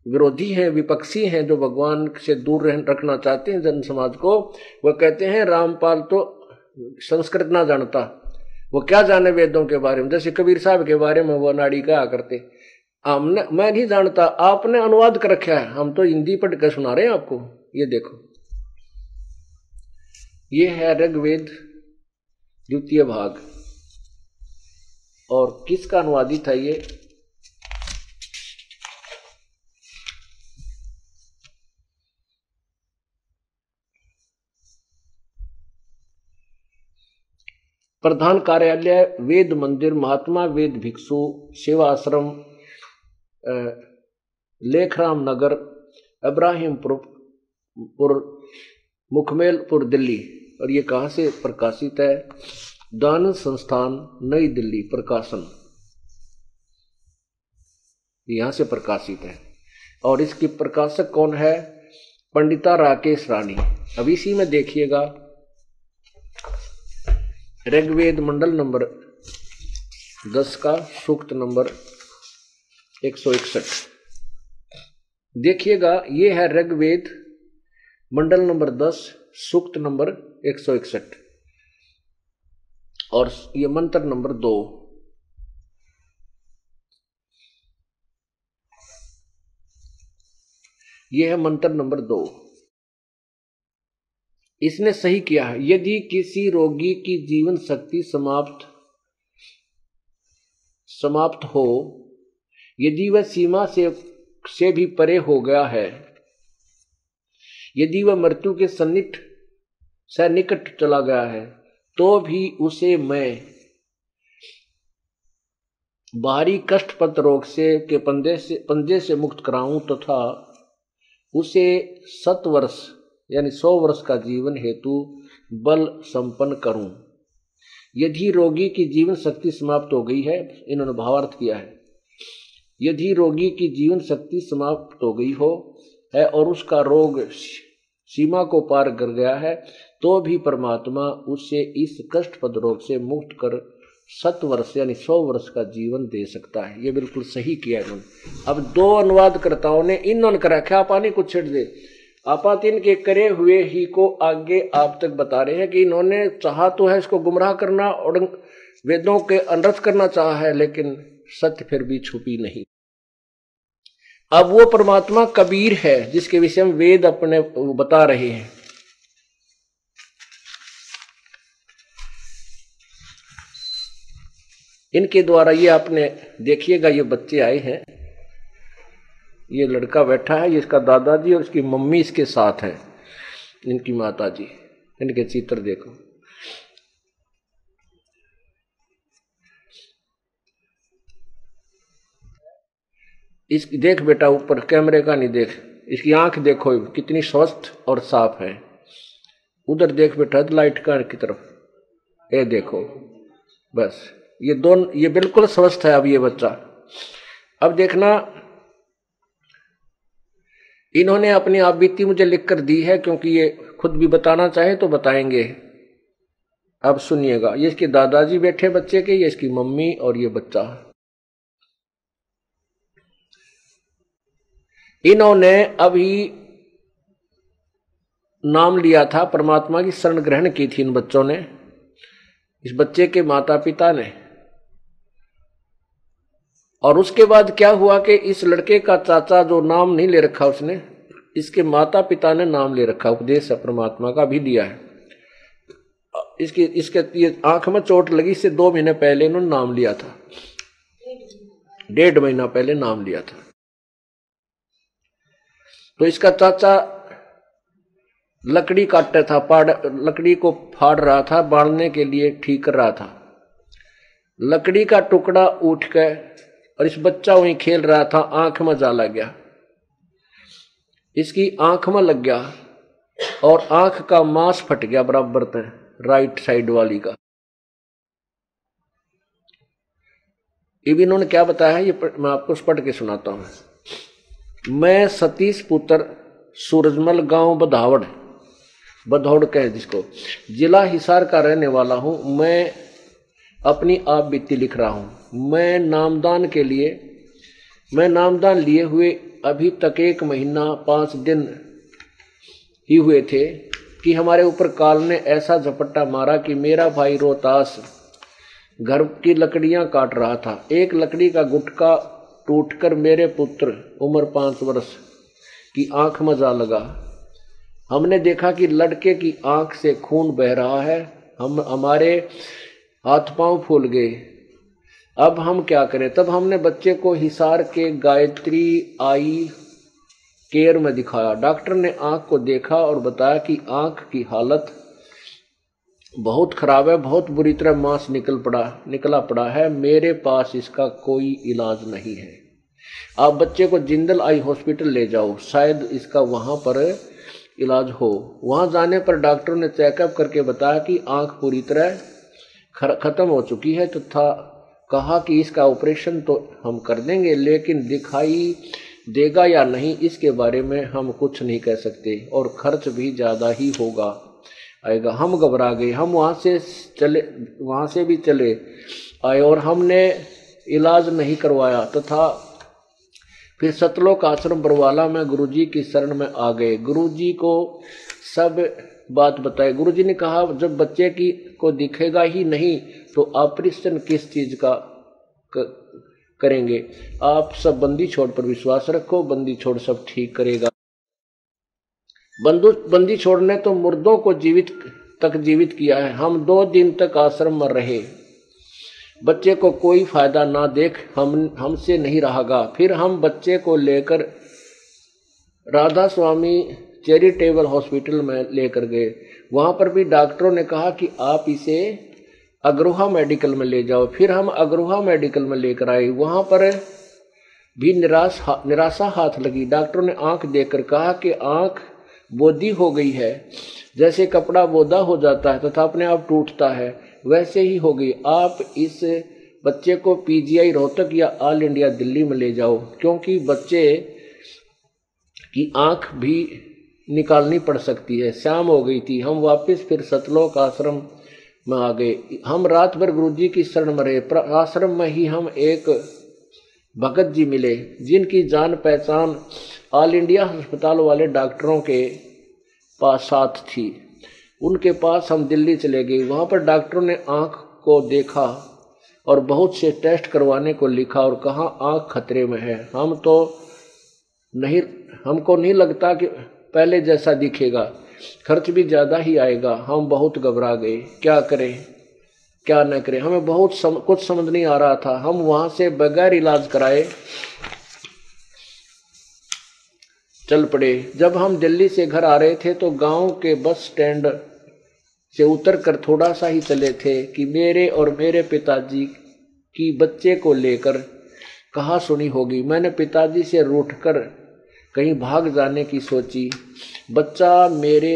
[SPEAKER 1] विरोधी हैं, विपक्षी हैं, जो भगवान से दूर रह रखना चाहते हैं जन समाज को वह कहते हैं, रामपाल तो संस्कृत ना जानता। वो क्या जाने वेदों के बारे में? जैसे कबीर साहब के बारे में वो नाड़ी कहा करते। हमने, मैं नहीं जानता, आपने अनुवाद कर रखा है। हम तो हिंदी पढ़ कर सुना रहे हैं आपको। ये देखो। ये है ऋग्वेद, द्वितीय भाग। और किसका अनुवादित है ये? प्रधान कार्यालय, वेद मंदिर, महात्मा वेद भिक्षु सेवा आश्रम लेखराम नगर इब्राहिमपुर, मुखमेलपुर, दिल्ली। और ये कहाँ से प्रकाशित है? दान संस्थान, नई दिल्ली, प्रकाशन। यहाँ से प्रकाशित है। और इसकी प्रकाशक कौन है? पंडिता राकेश रानी। अब इसी में देखिएगा। ऋग्वेद मंडल नंबर दस का, सूक्त नंबर एक सौ इकसठ। देखिएगा, ये है ऋग्वेद मंडल नंबर दस, सूक्त नंबर एक सौ इकसठ। और ये मंत्र नंबर दो। ये है मंत्र नंबर दो। इसने सही किया है। यदि किसी रोगी की जीवन शक्ति समाप्त समाप्त हो, यदि वह सीमा से से भी परे हो गया है, यदि वह मृत्यु के सन्निट से निकट चला गया है तो भी उसे मैं बाहरी कष्टपत रोग से के पंदे से, पंजे से मुक्त कराऊं तथा तो उसे सत वर्ष, यानी सौ वर्ष का जीवन हेतु बल संपन्न करूँ। यदि रोगी की जीवन शक्ति समाप्त हो गई है, इन्होंने भावार्थ किया है। यदि रोगी की जीवन शक्ति समाप्त हो गई हो, है और उसका रोग सीमा को पार कर गया है तो भी परमात्मा उसे इस कष्ट पद रोग से मुक्त कर सत वर्ष यानी सौ वर्ष का जीवन दे सकता है। ये बिल्कुल सही किया इन्होंने अब दो अनुवादकर्ताओं ने इन्होंने कर रखा पानी को छिड़ दे। आपातिन के करे हुए ही को आगे आप तक बता रहे हैं कि इन्होंने चाहा तो है इसको गुमराह करना और वेदों के अनरथ करना चाहा है, लेकिन सत्य फिर भी छुपी नहीं। अब वो परमात्मा कबीर है, जिसके विषय में वेद अपने बता रहे हैं। इनके द्वारा ये आपने देखिएगा, ये बच्चे आए हैं। ये लड़का बैठा है, ये इसका दादाजी और इसकी मम्मी इसके साथ है, इनकी माता जी इनके चित्र देखो। इस, देख बेटा, ऊपर कैमरे का नहीं देख, इसकी आँख देखो, कितनी स्वस्थ और साफ़ है। उधर देख बेटा, लाइट का की तरफ़। ये देखो, बस, ये दोनों ये बिल्कुल स्वस्थ है अब ये बच्चा। अब देखना, इन्होंने अपनी आप बीती मुझे लिख कर दी है, क्योंकि ये खुद भी बताना चाहे तो बताएँगे। अब सुनिएगा, ये इसके दादाजी बैठे बच्चे के, ये इसकी मम्मी और ये बच्चा। इन्होंने अभी नाम लिया था परमात्मा की शरण ग्रहण की थी इन बच्चों ने। इस बच्चे के माता पिता ने। और उसके बाद क्या हुआ कि इस लड़के का चाचा जो नाम नहीं ले रखा उसने, इसके माता पिता ने नाम ले रखा, उपदेश है परमात्मा का भी दिया है। इसकी, इसके, ये आँख में चोट लगी इससे दो महीने पहले इन्होंने नाम लिया था। डेढ़ महीना पहले नाम लिया था। तो इसका चाचा लकड़ी काटता था, पाड़, लकड़ी को फाड़ रहा था, बांधने के लिए ठीक कर रहा था। लकड़ी का टुकड़ा उठ कर और इस बच्चा वहीं खेल रहा था, आँख में जा लग गया। इसकी आँख में लग गया और आँख का मांस फट गया बराबर तय राइट साइड वाली का। इन्होंने क्या बताया ये मैं आपको पढ़ के सुनाता हूँ। मैं सतीश पुत्र सूरजमल गाँव बधावड़ बधौड़ कहे जिसको। जिला हिसार का रहने वाला हूँ। मैं अपनी आप बीती लिख रहा हूँ। मैं नामदान के लिए, मैं नामदान लिए हुए अभी तक एक महीना पाँच दिन ही हुए थे कि हमारे ऊपर काल ने ऐसा झपट्टा मारा कि मेरा भाई रोहतास घर की लकड़ियाँ काट रहा था। एक लकड़ी का गुटका टूटकर मेरे पुत्र उम्र पाँच वर्ष की आँख में जा लगा। हमने देखा कि लड़के की आँख से खून बह रहा है। हम, हमारे हाथ पाँव फूल गए। अब हम क्या करें? तब हमने बच्चे को हिसार के गायत्री आई केयर में दिखाया। डॉक्टर ने आँख को देखा और बताया कि आँख की हालत बहुत खराब है, बहुत बुरी तरह मांस निकल पड़ा, निकला पड़ा है। मेरे पास इसका कोई इलाज नहीं है। आप बच्चे को जिंदल आई हॉस्पिटल ले जाओ, शायद इसका वहाँ पर इलाज हो। वहाँ जाने पर डॉक्टर ने चेकअप करके बताया कि आँख पूरी तरह खत्म हो चुकी है तथा तो कहा कि इसका ऑपरेशन तो हम कर देंगे, लेकिन दिखाई देगा या नहीं, इसके बारे में हम कुछ नहीं कह सकते, और खर्च भी ज़्यादा ही होगा। आएगा। हम घबरा गए। हम वहाँ से चले, वहाँ से भी चले आए, और हमने इलाज नहीं करवाया, तथा फिर सतलोक आश्रम बरवाला में गुरुजी की शरण में आ गए। गुरुजी को सब बात बताए गुरुजी ने कहा, जब बच्चे की को दिखेगा ही नहीं तो ऑपरेशन किस चीज़ का करेंगे? आप सब बंदी छोड़ पर विश्वास रखो, बंदी छोड़ सब ठीक करेगा। बंदू, बंदी छोड़ ने तो मुर्दों को जीवित, तक जीवित किया है। हम दो दिन तक आश्रम में रहे। बच्चे को कोई फ़ायदा ना देख हम हमसे नहीं रहागा। फिर हम बच्चे को लेकर राधा स्वामी चैरिटेबल हॉस्पिटल में लेकर गए। वहाँ पर भी डॉक्टरों ने कहा कि आप इसे अग्रोहा मेडिकल में ले जाओ। फिर हम अग्रोहा मेडिकल में लेकर आए। वहाँ पर भी निराश हा, निराशा हाथ लगी। डॉक्टरों ने आँख देखकर कहा कि आँख बोधी हो गई है। जैसे कपड़ा बोधा हो जाता है तथा तो अपने आप टूटता है। वैसे ही होगी। आप इस बच्चे को पीजीआई रोहतक या ऑल इंडिया दिल्ली में ले जाओ, क्योंकि बच्चे की आँख भी निकालनी पड़ सकती है। शाम हो गई थी, हम वापस फिर सतलोक आश्रम में आ गए। हम रात भर गुरु जी की शरण में रहे। आश्रम में ही हम एक भगत जी मिले, जिनकी जान पहचान ऑल इंडिया अस्पताल वाले डॉक्टरों के पास साथ थी। उनके पास हम दिल्ली चले गए। वहाँ पर डॉक्टरों ने आँख को देखा और बहुत से टेस्ट करवाने को लिखा और कहा आँख खतरे में है। हम तो नहीं हमको नहीं लगता कि पहले जैसा दिखेगा। खर्च भी ज़्यादा ही आएगा। हम बहुत घबरा गए। क्या करें? क्या न करें? हमें बहुत सम, कुछ समझ नहीं आ रहा था। हम वहाँ से बगैर इलाज कराए चल पड़े। जब हम दिल्ली से घर आ रहे थे तो गाँव के बस स्टैंड से उतर कर थोड़ा सा ही चले थे कि मेरे और मेरे पिताजी की बच्चे को लेकर कहा सुनी होगी। मैंने पिताजी से रूठ कर कहीं भाग जाने की सोची। बच्चा मेरे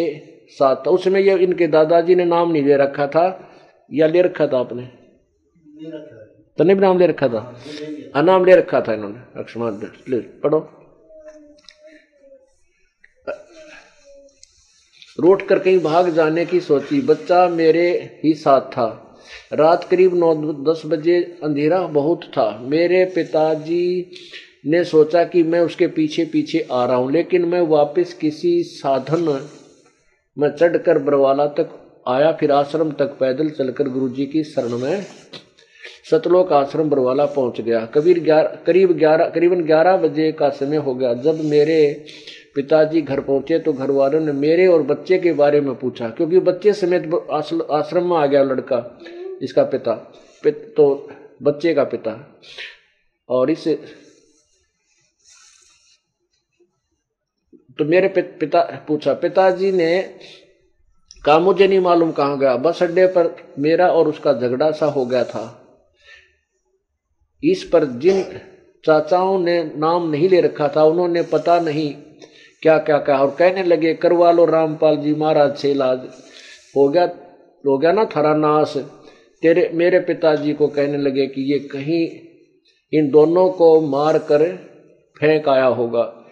[SPEAKER 1] साथ था उसमें यह इनके दादाजी ने नाम नहीं ले रखा था या ले रखा था आपने? तो नहीं नाम ले रखा था? अनाम ले रखा था इन्होंने। लक्ष्मण पढ़ो। रोट कर कहीं भाग जाने की सोची। बच्चा मेरे ही साथ था। रात करीब नौ दस बजे अंधेरा बहुत था। मेरे पिताजी ने सोचा कि मैं उसके पीछे पीछे आ रहा हूँ, लेकिन मैं वापस किसी साधन में चढ़कर बरवाला तक आया। फिर आश्रम तक पैदल चलकर गुरुजी की शरण में सतलोक आश्रम बरवाला पहुँच गया। कबीर ग्यारह, करीब ग्यारह, करीबन ग्यारह बजे का समय हो गया। जब मेरे पिताजी घर पहुँचे तो घर वालों ने मेरे और बच्चे के बारे में पूछा क्योंकि बच्चे समेत आश्रम में आ गया लड़का इसका पिता पित, तो बच्चे का पिता। और इस तो मेरे पिता पूछा पिताजी ने कहा मुझे नहीं मालूम कहाँ गया। बस अड्डे पर मेरा और उसका झगड़ा सा हो गया था। इस पर जिन चाचाओं ने नाम नहीं ले रखा था उन्होंने पता नहीं क्या क्या कहा और कहने लगे करवा लो रामपाल जी महाराज से इलाज हो गया हो गया ना थारा नाश? तेरे, मेरे पिताजी को कहने लगे कि ये कहीं इन दोनों को मार कर फेंक आया होगा।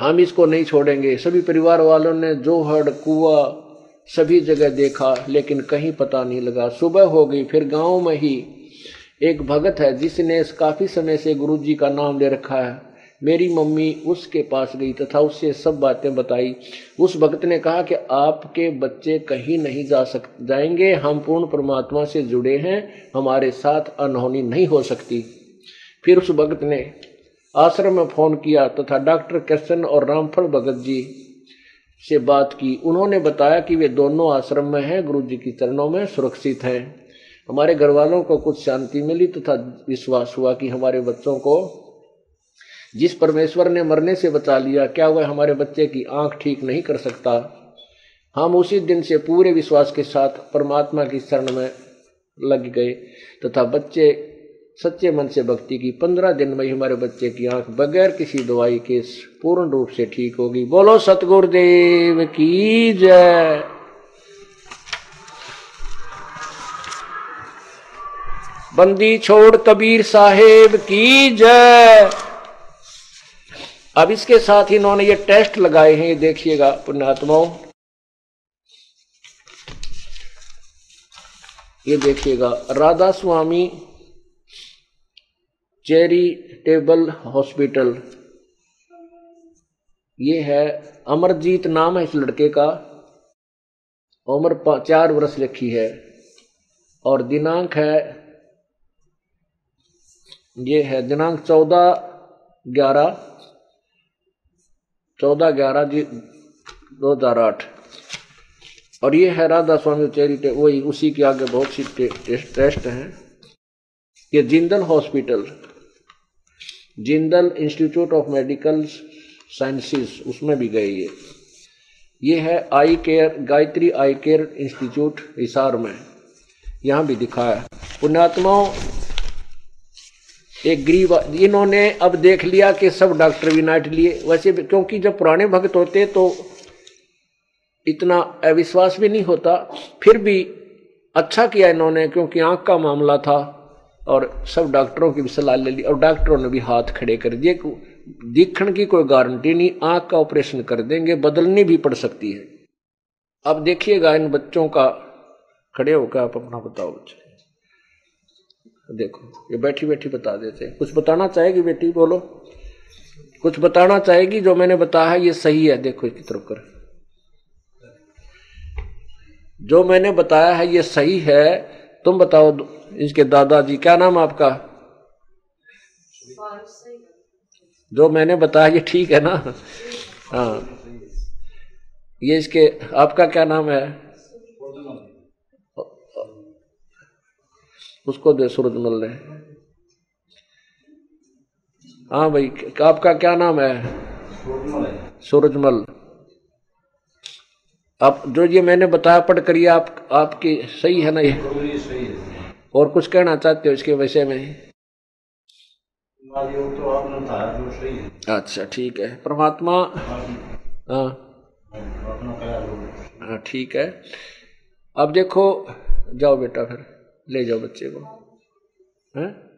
[SPEAKER 1] हम इसको नहीं छोड़ेंगे। सभी परिवार वालों ने जोहड़, कुआ, सभी जगह देखा, लेकिन कहीं पता नहीं लगा। सुबह हो गई, फिर गाँव में ही एक भगत है, जिसने काफ़ी समय से गुरु जी का नाम ले रखा है। मेरी मम्मी उसके पास गई तथा उससे सब बातें बताई। उस भक्त ने कहा कि आपके बच्चे कहीं नहीं जा सक, जाएँगे। हम पूर्ण परमात्मा से जुड़े हैं। हमारे साथ अनहोनी नहीं हो सकती। फिर उस भक्त ने आश्रम में फ़ोन किया तथा डॉक्टर कृष्ण और रामफल भगत जी से बात की। उन्होंने बताया कि वे दोनों आश्रम में हैं। गुरु जी की चरणों में सुरक्षित हैं। हमारे घर वालों को कुछ शांति मिली तथा विश्वास हुआ कि हमारे बच्चों को जिस परमेश्वर ने मरने से बचा लिया, क्या वह हमारे बच्चे की आँख ठीक नहीं कर सकता? हम उसी दिन से पूरे विश्वास के साथ परमात्मा की शरण में लग गए, तथा बच्चे, सच्चे मन से भक्ति की पंद्रह दिन में हमारे बच्चे की आँख बगैर किसी दवाई के पूर्ण रूप से ठीक होगी। बोलो, सतगुरुदेव की जय। बंदी छोड़ कबीर साहेब की जय। अब इसके साथ ही इन्होंने ये टेस्ट लगाए हैं, ये देखिएगा पुण्यात्माओं। ये देखिएगा राधा स्वामी चैरिटेबल हॉस्पिटल। ये है अमरजीत नाम है इस लड़के का। उम्र चार वर्ष लिखी है। और दिनांक है, ये है दिनांक चौदह ग्यारह। चौदह ग्यारह जी, दो हज़ार आठ। और ये है राधा स्वामी चैरिटे, वही उसी के आगे बहुत सी टेस्ट टेस्ट हैं। ये Jindal hospital, Jindal institute of medical sciences, उसमें भी गए ये ये है eye care, Gayatri eye care institute Hisar में, यहाँ भी दिखाया। पुण्यात्माओं एक गरीब, इन्होंने अब देख लिया कि सब डॉक्टर भी नाट लिए। वैसे क्योंकि जब पुराने भक्त होते तो इतना अविश्वास भी नहीं होता। फिर भी अच्छा किया इन्होंने, क्योंकि आँख का मामला था और सब डॉक्टरों की भी सलाह ले ली और डॉक्टरों ने भी हाथ खड़े कर दिए। दिखण की कोई गारंटी नहीं, आँख का ऑपरेशन कर देंगे, बदलनी भी पड़ सकती है। अब देखिएगा इन बच्चों का, खड़े होकर आप अपना बताओ बच्चे। देखो, ये बैठी बैठी बता देते कुछ बताना चाहेगी बेटी? बोलो। कुछ बताना चाहेगी जो मैंने बताया ये सही है? देखो इसकी तरफ़ कर। जो मैंने बताया है ये सही है, तुम बताओ इसके दादाजी, क्या नाम आपका? जो मैंने बताया ये ठीक है ना? हाँ। ये इसके आपका क्या नाम है? उसको दे सूरजमल ने हाँ। भाई आपका क्या नाम है? सूरजमल आप, जो ये मैंने बताया, पढ़ करिए आप, आपकी सही है ना ये? और कुछ कहना चाहते हो इसके विषय में? अच्छा ठीक है। परमात्मा हाँ। हाँ ठीक है। अब देखो, जाओ बेटा फिर। ले जाओ बच्चे को। हैं?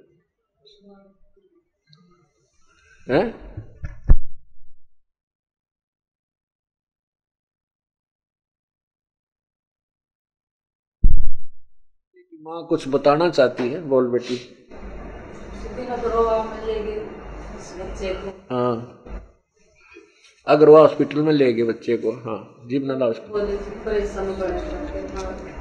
[SPEAKER 1] हैं? माँ कुछ बताना चाहती है? बोल बेटी। हाँ। अग्रवा हॉस्पिटल में ले गए बच्चे को। हाँ जीव नला हाँ।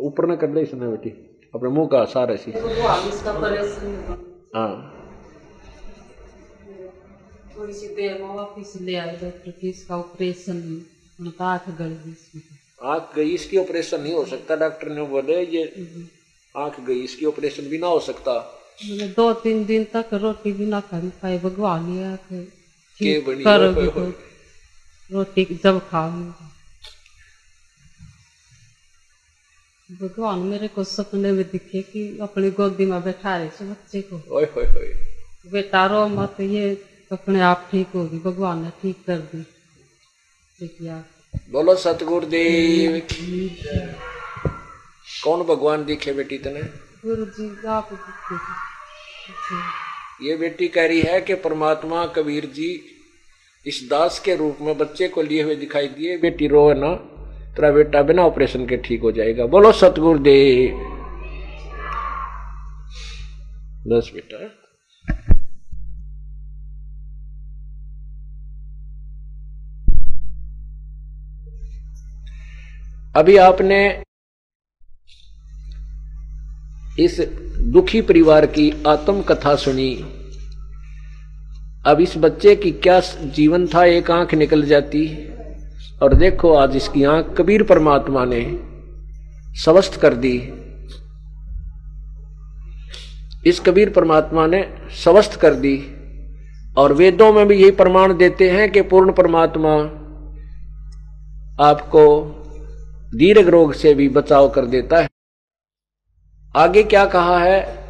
[SPEAKER 1] ऊपर ना कर ले बेटी। अपने मुँह का सारा ऐसी। हाँ।
[SPEAKER 2] थोड़ी सी देर में वापिस ले आए डॉक्टर की इसका ऑपरेशन आँख गई
[SPEAKER 1] आँख गई इसकी ऑपरेशन नहीं हो सकता डॉक्टर ने बोले ये आँख गई इसकी ऑपरेशन भी ना हो सकता।
[SPEAKER 2] दो तीन दिन तक रोटी भी ना खा पाए भगवान
[SPEAKER 1] के बनी
[SPEAKER 2] करोगे तो रोटी जब खाओगे। भगवान मेरे को सपने में दिखे कि अपनी गोदी में बैठा रहे बच्चे को।
[SPEAKER 1] ओए होए होए।
[SPEAKER 2] बेटा रो मत ये अपने आप ठीक होगी भगवान ने ठीक कर दी।
[SPEAKER 1] किया बोलो सतगुरुदेव। कौन भगवान दिखे बेटी तने?
[SPEAKER 2] गुरु जी आप
[SPEAKER 1] ये बेटी कह रही है कि परमात्मा कबीर जी, इस दास के रूप में बच्चे को लिए हुए दिखाई दिए, बेटी रो है ना, तेरा बेटा बिना ऑपरेशन के ठीक हो जाएगा। बोलो, सतगुरुदेव। बस बेटा। अभी आपने इस दुखी परिवार की आत्म कथा सुनी। अब इस बच्चे की क्या जीवन था, एक आँख निकल जाती। और देखो, आज इसकी आँख कबीर परमात्मा ने स्वस्थ कर दी। इस कबीर परमात्मा ने स्वस्थ कर दी। और वेदों में भी यही प्रमाण देते हैं कि पूर्ण परमात्मा आपको दीर्घ रोग से भी बचाव कर देता है। आगे क्या कहा है?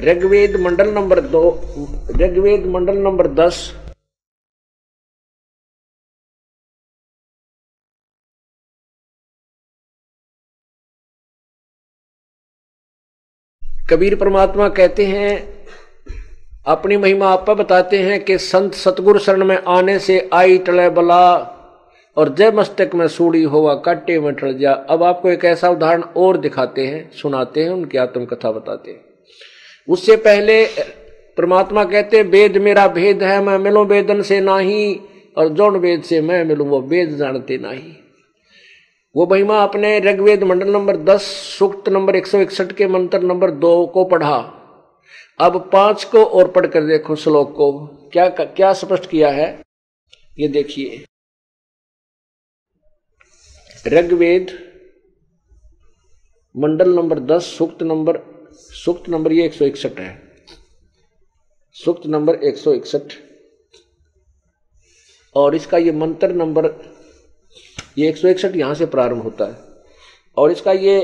[SPEAKER 1] ऋग्वेद मंडल नंबर दो, ऋग्वेद मंडल नंबर दस। कबीर परमात्मा कहते हैं, अपनी महिमा आप बताते हैं कि संत सतगुरु शरण में आने से आई टले बला और जय मस्तक में सूड़ी होवा काटे में टल जा। अब आपको एक ऐसा उदाहरण और दिखाते हैं, सुनाते हैं, उनकी आत्मकथा बताते हैं। उससे पहले परमात्मा कहते वेद मेरा भेद है, मैं मिलूं वेदन से नाही, और जौन वेद से मैं मिलूं, वो वेद जानते नहीं. वो महिमा अपने ऋग्वेद मंडल नंबर दस, सूक्त नंबर एक सौ इकसठ के मंत्र नंबर दो को पढ़ा। अब पाँच को और पढ़कर देखो श्लोक को। क्या क्या स्पष्ट किया है? ये देखिए। ऋग्वेद मंडल नंबर दस, सूक्त नंबर सूक्त नंबर ये एक सौ इकसठ है। सूक्त नंबर एक सौ इकसठ। और इसका ये मंत्र नंबर, ये एक सौ इकसठ यहाँ से प्रारंभ होता है। और इसका ये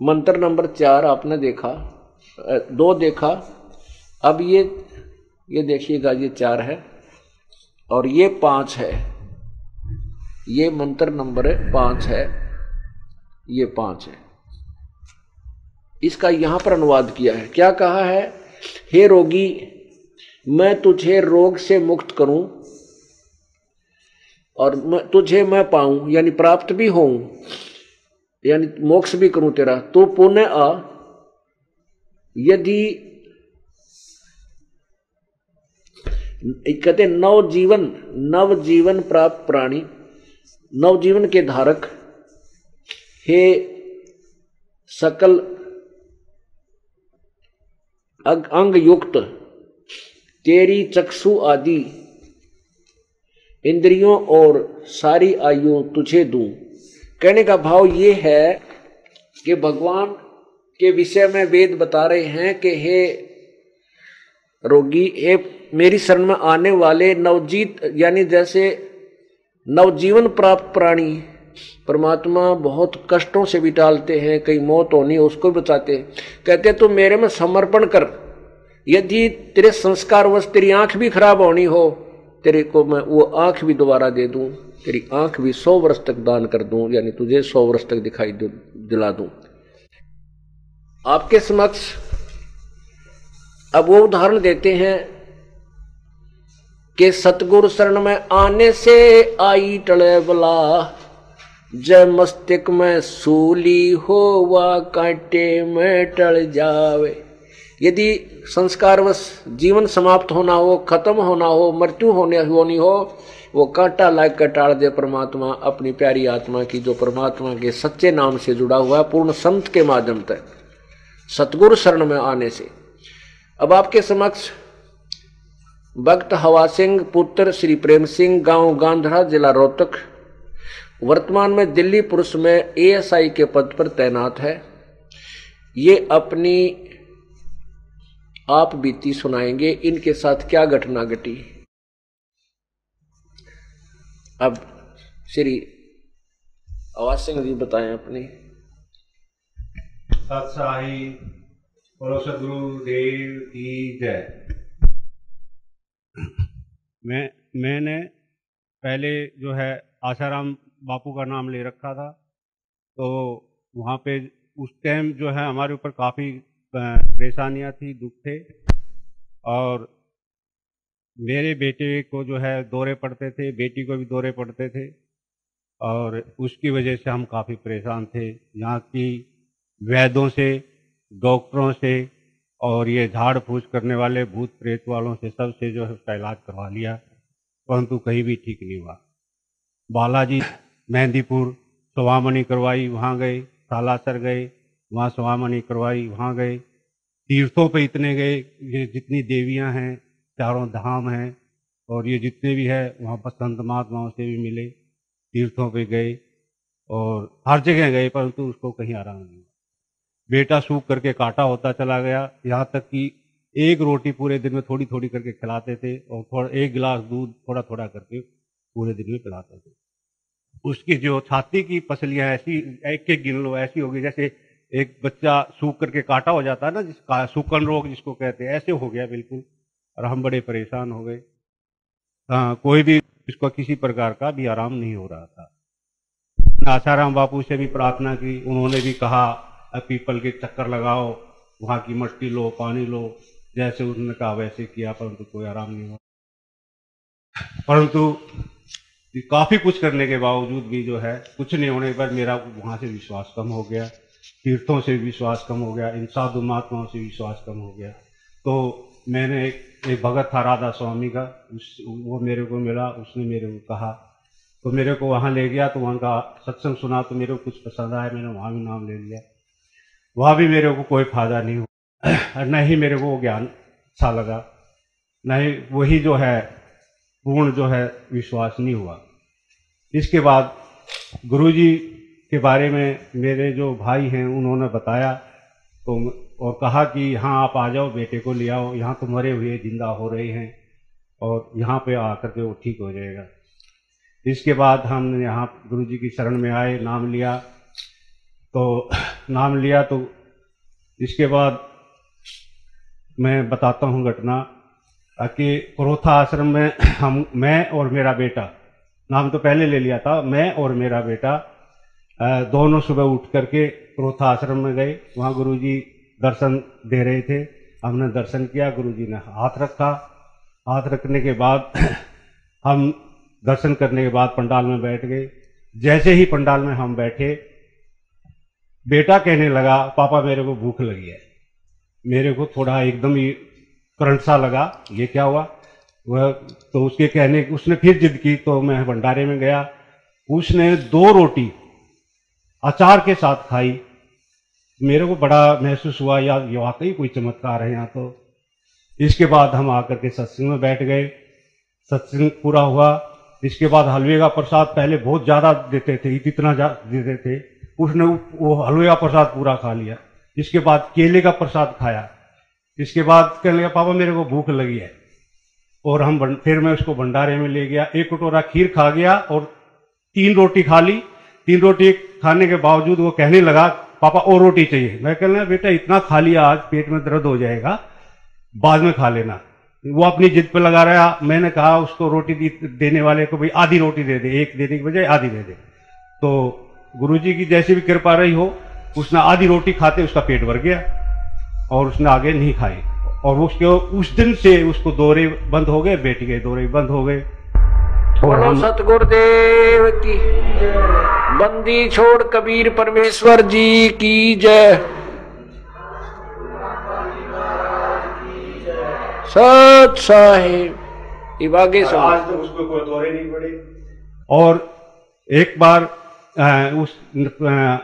[SPEAKER 1] मंत्र नंबर चार आपने देखा दो देखा। अब ये ये देखिएगा, ये चार है। और ये पाँच है। ये मंत्र नंबर पाँच है। ये पाँच है। इसका यहाँ पर अनुवाद किया है। क्या कहा है? हे रोगी, मैं तुझे रोग से मुक्त करूँ और मैं, तुझे मैं पाऊँ, यानी प्राप्त भी हो यानी मोक्ष भी करूँ तेरा। तो पुण्य आ। यदि कहते नव जीवन नव जीवन प्राप्त प्राणी नव जीवन के धारक, हे सकल अंग युक्त तेरी चक्षु आदि इंद्रियों और सारी आयु तुझे दूँ। कहने का भाव ये है कि भगवान के विषय में वेद बता रहे हैं कि हे रोगी, हे मेरी शरण में आने वाले नवजीत, यानी जैसे नवजीवन प्राप्त प्राणी परमात्मा बहुत कष्टों से भी टालते हैं कई मौत होनी उसको भी बचाते हैं। कहते तो मेरे में समर्पण कर। यदि तेरे संस्कार वश तेरी आँख भी खराब होनी हो, तेरे को मैं वो आँख भी दोबारा दे दूँ, तेरी आँख भी सौ वर्ष तक दान कर दूँ, यानी तुझे सौ वर्ष तक दिखाई दिला दूँ। आपके समक्ष अब वो उदाहरण देते हैं कि सतगुरु शरण में आने से आई टले बला जय मस्तिक में सूली हो वा कांटे में टल जावे। यदि संस्कारवश जीवन समाप्त होना हो, खत्म होना हो, मृत्यु होने, होनी हो, वो कांटा लाग कर टाल दे परमात्मा, अपनी प्यारी आत्मा की, जो परमात्मा के सच्चे नाम से जुड़ा हुआ है, पूर्ण संत के माध्यम तक, सतगुरु शरण में आने से। अब आपके समक्ष भक्त हवा सिंह, पुत्र श्री प्रेम सिंह, गाँव गांधरा, जिला रोहतक वर्तमान में दिल्ली पुरुष में एएसआई के पद पर तैनात है। ये अपनी आप बीती सुनाएँगे इनके साथ क्या घटना घटी। अब श्री आवाज़ सिंह जी बताएँ अपनी।
[SPEAKER 3] सत्साही बोलो सदगुरुदेव की जय। मैं मैंने पहले जो है आशाराम बापू का नाम ले रखा था। तो वहाँ पे उस टाइम जो है हमारे ऊपर काफ़ी परेशानियाँ थी, दुख थे। और मेरे बेटे को जो है दौरे पड़ते थे, बेटी को भी दौरे पड़ते थे। और उसकी वजह से हम काफ़ी परेशान थे। यहाँ की वैद्यों से, डॉक्टरों से और ये झाड़ फूस करने वाले भूत प्रेत वालों से सबसे जो है उसका इलाज करवा लिया। परंतु कहीं भी ठीक नहीं हुआ। बालाजी मेहंदीपुर सवामनी करवाई, वहाँ गए सालासर गए, वहाँ सवामनी करवाई, वहाँ गए। तीर्थों पे इतने गए, ये जितनी देवियाँ हैं, चारों धाम हैं, और ये जितने भी है, वहाँ पर संत महात्माओं से भी मिले, तीर्थों पे गए, और हर जगह गए, परंतु उसको कहीं आराम नहीं बेटा सूख करके काटा होता चला गया, यहाँ तक कि एक रोटी पूरे दिन में थोड़ी थोड़ी करके खिलाते थे, और थोड़ा, एक गिलास दूध थोड़ा थोड़ा करके पूरे दिन में पिलाते थे। उसकी जो छाती की पसलियाँ ऐसी, एक एक गिन लो, ऐसी होगी, जैसे एक बच्चा सूख करके काटा हो जाता है ना जिसका सूखन रोग जिसको कहते हैं, ऐसे हो गया बिल्कुल, और हम बड़े परेशान हो गए। हाँ कोई भी इसको किसी प्रकार का भी आराम नहीं हो रहा था। आसाराम बापू से भी प्रार्थना की, उन्होंने भी कहा पीपल के चक्कर लगाओ, वहाँ की मट्टी लो, पानी लो, जैसे उसने कहा, वैसे किया, परंतु कोई आराम नहीं हुआ। परंतु काफ़ी कुछ करने के बावजूद भी जो है कुछ नहीं होने पर मेरा वहाँ से विश्वास कम हो गया तीर्थों से विश्वास कम हो गया इन साधु महात्माओं से विश्वास कम हो गया। तो मैंने एक, एक भगत था राधा स्वामी का उस वो मेरे को मिला उसने मेरे को कहा तो मेरे को वहाँ ले गया तो वहाँ का सत्संग सुना तो मेरे को कुछ पसंद आया मैंने वहाँ भी नाम ले लिया। वहाँ भी मेरे को कोई फ़ायदा नहीं हुआ। न ही मेरे को ज्ञान अच्छा लगा न ही वही जो है पूर्ण जो है विश्वास नहीं हुआ। इसके बाद गुरुजी के बारे में मेरे जो भाई हैं, उन्होंने बताया तो और कहा कि यहाँ आप आ जाओ, बेटे को ले आओ, यहाँ तो मरे हुए, ज़िंदा हो रहे हैं, और यहाँ पे आकर के वो ठीक हो जाएगा। इसके बाद हम यहाँ गुरु जी की शरण में आए, नाम लिया। तो नाम लिया तो इसके बाद मैं बताता हूँ घटना, कि क्रोथा आश्रम में हम, मैं और मेरा बेटा नाम तो पहले ले लिया था। मैं और मेरा बेटा दोनों सुबह उठ करके क्रोथा आश्रम में गए। वहाँ गुरुजी दर्शन दे रहे थे। हमने दर्शन किया, गुरुजी ने हाथ रखा। हाथ रखने के बाद हम दर्शन करने के बाद पंडाल में बैठ गए। जैसे ही पंडाल में हम बैठे, बेटा कहने लगा, पापा, मेरे को भूख लगी है। मेरे को थोड़ा एकदम ही करंट सा लगा। ये क्या हुआ? वह तो उसके कहने, उसने फिर जिद की तो मैं भंडारे में गया। उसने दो रोटी अचार के साथ खाई। मेरे को बड़ा महसूस हुआ या ये वाकई कोई चमत्कार है यहाँ तो। इसके बाद हम आकर के सत्संग में बैठ गए। सत्संग पूरा हुआ। इसके बाद हलवे का प्रसाद पहले बहुत ज़्यादा देते थे, इतना देते थे। उसने वो हलवे का प्रसाद पूरा खा लिया। इसके बाद केले का प्रसाद खाया। इसके बाद कहने लगा, पापा, मेरे को भूख लगी है। और हम फिर मैं उसको भंडारे में ले गया। एक कटोरा खीर खा गया और तीन रोटी खा ली। तीन रोटी खाने के बावजूद वो कहने लगा, पापा, और रोटी चाहिए। मैं कहना बेटा, इतना खा लिया, आज पेट में दर्द हो जाएगा, बाद में खा लेना। वो अपनी जिद पे लगा रहा। मैंने कहा, उसको रोटी देने वाले को भाई आधी रोटी दे दे, एक देने की बजाय आधी दे दे। तो गुरुजी की जैसी भी कृपा रही हो, उसने आधी रोटी खाते, उसका पेट भर गया और उसने आगे नहीं खाई। और उसके उस दिन से उसको दौरे बंद हो गए बेटी के दौरे बंद हो गए।
[SPEAKER 1] सतगुरुदेव की बंदी छोड़ कबीर परमेश्वर जी की जय। सत साहेब
[SPEAKER 3] आज तो उसको कोई दौरे नहीं पड़े। और एक बार आ, उस आ,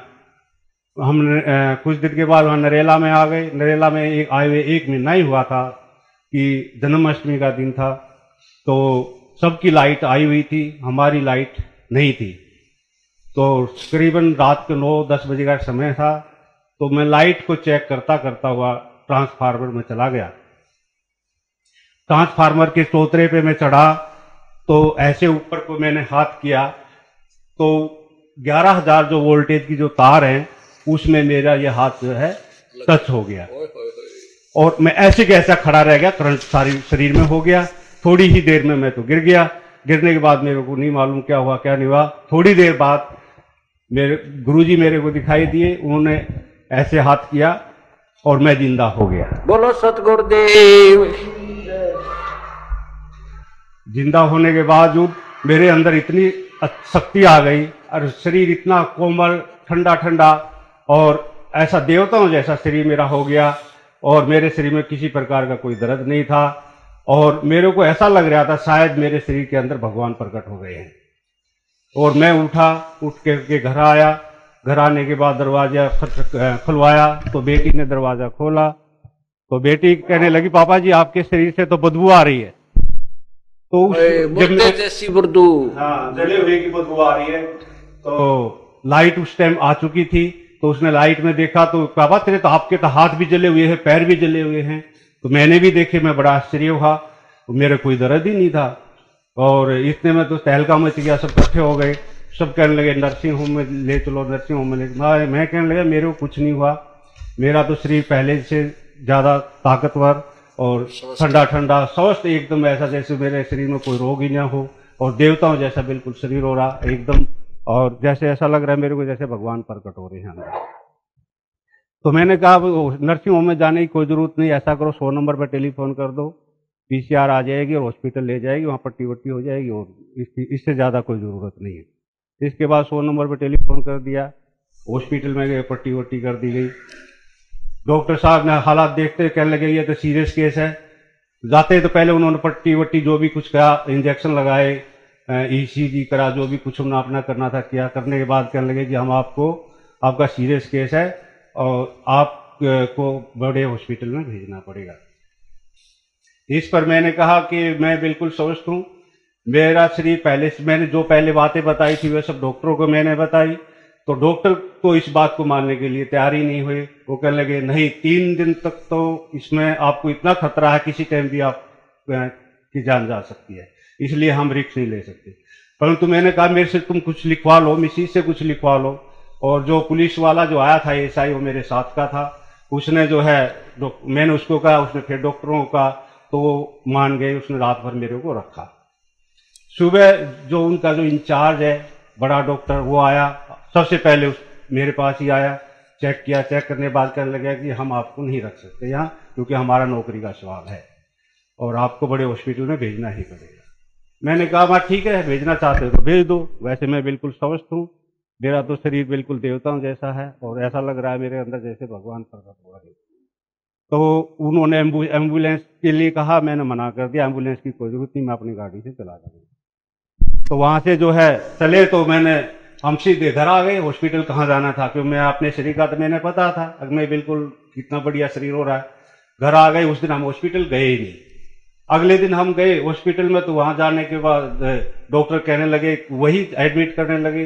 [SPEAKER 3] हमने कुछ दिन के बाद वहाँ नरेला में आ गए। नरेला में एक, आए हुए एक महीना ही हुआ था कि जन्माष्टमी का दिन था। तो सबकी लाइट आई हुई थी, हमारी लाइट नहीं थी। तो करीबन रात के नौ, दस बजे का समय था तो मैं लाइट को चेक करता करता हुआ ट्रांसफार्मर में चला गया। ट्रांसफार्मर के चौतरे पे मैं चढ़ा तो ऐसे ऊपर को मैंने हाथ किया। तो ग्यारह हज़ार जो वोल्टेज की जो तार है उसमें मेरा ये हाथ जो है टच हो गया। और मैं ऐसे कैसा खड़ा रह गया करंट सारी शरीर में हो गया। थोड़ी ही देर में मैं तो गिर गया। गिरने के बाद मेरे को नहीं मालूम क्या हुआ क्या नहीं हुआ। थोड़ी देर बाद मेरे गुरुजी मेरे को दिखाई दिए उन्होंने ऐसे हाथ किया और मैं ज़िंदा हो गया।
[SPEAKER 1] बोलो सतगुरुदेव।
[SPEAKER 3] ज़िंदा होने के बावजूद मेरे अंदर इतनी शक्ति आ गई और शरीर इतना कोमल ठंडा ठंडा और ऐसा देवताओं जैसा शरीर मेरा हो गया और मेरे शरीर में किसी प्रकार का कोई दर्द नहीं था और मेरे को ऐसा लग रहा था शायद मेरे शरीर के अंदर भगवान प्रकट हो गए हैं। और मैं उठा उठ के, के घर आया। घर आने के बाद दरवाज़ा खुलवाया तो बेटी ने दरवाज़ा खोला। तो बेटी कहने लगी पापा जी आपके शरीर से तो बदबू आ रही है।
[SPEAKER 1] तो उस जैसी बुर्दू
[SPEAKER 3] हाँ जले हुए की बदबू आ रही है। तो लाइट उस टाइम आ चुकी थी। तो उसने लाइट में देखा तो पापा तेरे तो आपके तो हाथ भी जले हुए हैं, पैर भी जले हुए हैं। तो मैंने भी देखे, मैं बड़ा आश्चर्य हुआ। मेरे कोई दर्द ही नहीं था। और इतने में तो तहलका मच गया, सब इकट्ठे हो गए। सब कहने लगे, नर्सिंग होम में ले चलो, नर्सिंग होम में ले मैं कहने लगा, मेरे को कुछ नहीं हुआ। मेरा तो शरीर पहले से ज़्यादा ताकतवर और ठंडा ठंडा स्वस्थ एकदम ऐसा जैसे मेरे शरीर में कोई रोग ही ना हो। और देवताओं जैसा बिल्कुल शरीर हो रहा, एकदम और जैसे ऐसा लग रहा है मेरे को जैसे भगवान प्रकट हो रहे हैं अंदर। तो मैंने कहा नर्सिंग होम में जाने की कोई ज़रूरत नहीं, ऐसा करो, सौ नंबर पर टेलीफोन कर दो, पीसीआर आ जाएगी और हॉस्पिटल ले जाएगी, वहाँ पट्टी वट्टी हो जाएगी और इसकी, इससे ज़्यादा कोई ज़रूरत नहीं है। इसके बाद सौ नंबर पर टेलीफोन कर दिया, हॉस्पिटल में गए पट्टी वट्टी कर दी गई। डॉक्टर साहब ने हालात देखते कहने लगे, ये तो सीरियस केस है। जाते तो पहले उन्होंने पट्टी वट्टी जो भी कुछ कहा, इंजेक्शन लगाए ईसीजी करा जो भी कुछ उन्होंने अपना करना था, किया करने के बाद कहने लगे कि हम आपको, आपका सीरियस केस है और आपको बड़े हॉस्पिटल में भेजना पड़ेगा। इस पर मैंने कहा कि मैं बिल्कुल स्वस्थ हूँ। मेरा शरीर पहले से, मैंने जो पहले बातें बताई थी, वह सब डॉक्टरों को मैंने बताई। तो डॉक्टर तो इस बात को मानने के लिए तैयार ही नहीं हुए। वो कहने लगे, नहीं, तीन दिन तक तो इसमें आपको इतना खतरा है, किसी टाइम भी आप की जान जा सकती है। इसलिए हम रिक्स नहीं ले सकते। परंतु मैंने कहा, मेरे से तुम कुछ लिखवा लो मिसी से कुछ लिखवा लो। और जो पुलिस वाला जो आया था, एसआई, वो मेरे साथ का था। उसने जो है मैंने उसको कहा, उसने फिर डॉक्टरों का तो वो मान गए, उसने रात भर मेरे को रखा। सुबह जो उनका जो इंचार्ज है, बड़ा डॉक्टर, वो आया। सबसे पहले उस, मेरे पास ही आया, चेक किया। चेक करने के बाद कहने लगा कि हम आपको नहीं रख सकते यहाँ, क्योंकि हमारा नौकरी का सवाल है। और आपको बड़े हॉस्पिटल में भेजना ही पड़ेगा। मैंने कहा मैं ठीक है, भेजना चाहते हो तो भेज दो। वैसे मैं बिल्कुल स्वस्थ हूँ। मेरा तो शरीर बिल्कुल देवताओं जैसा है और ऐसा लग रहा है मेरे अंदर जैसे भगवान प्रकट हो। रहे तो उन्होंने एंबुलेंस के लिए कहा, मैंने मना कर दिया, एंबुलेंस की कोई ज़रूरत नहीं, मैं अपनी गाड़ी से चला जाऊँगा। तो वहाँ से जो है, चले तो मैंने, हम सीधे घर आ गए, हॉस्पिटल कहाँ जाना था क्योंकि मैं अपने शरीर का तो मैंने पता था अगर मैं बिल्कुल कितना बढ़िया शरीर हो रहा है। घर आ गए, उस दिन हम हॉस्पिटल गए ही नहीं। अगले दिन हम गए हॉस्पिटल में तो वहाँ जाने के बाद डॉक्टर कहने लगे, वही एडमिट करने लगे,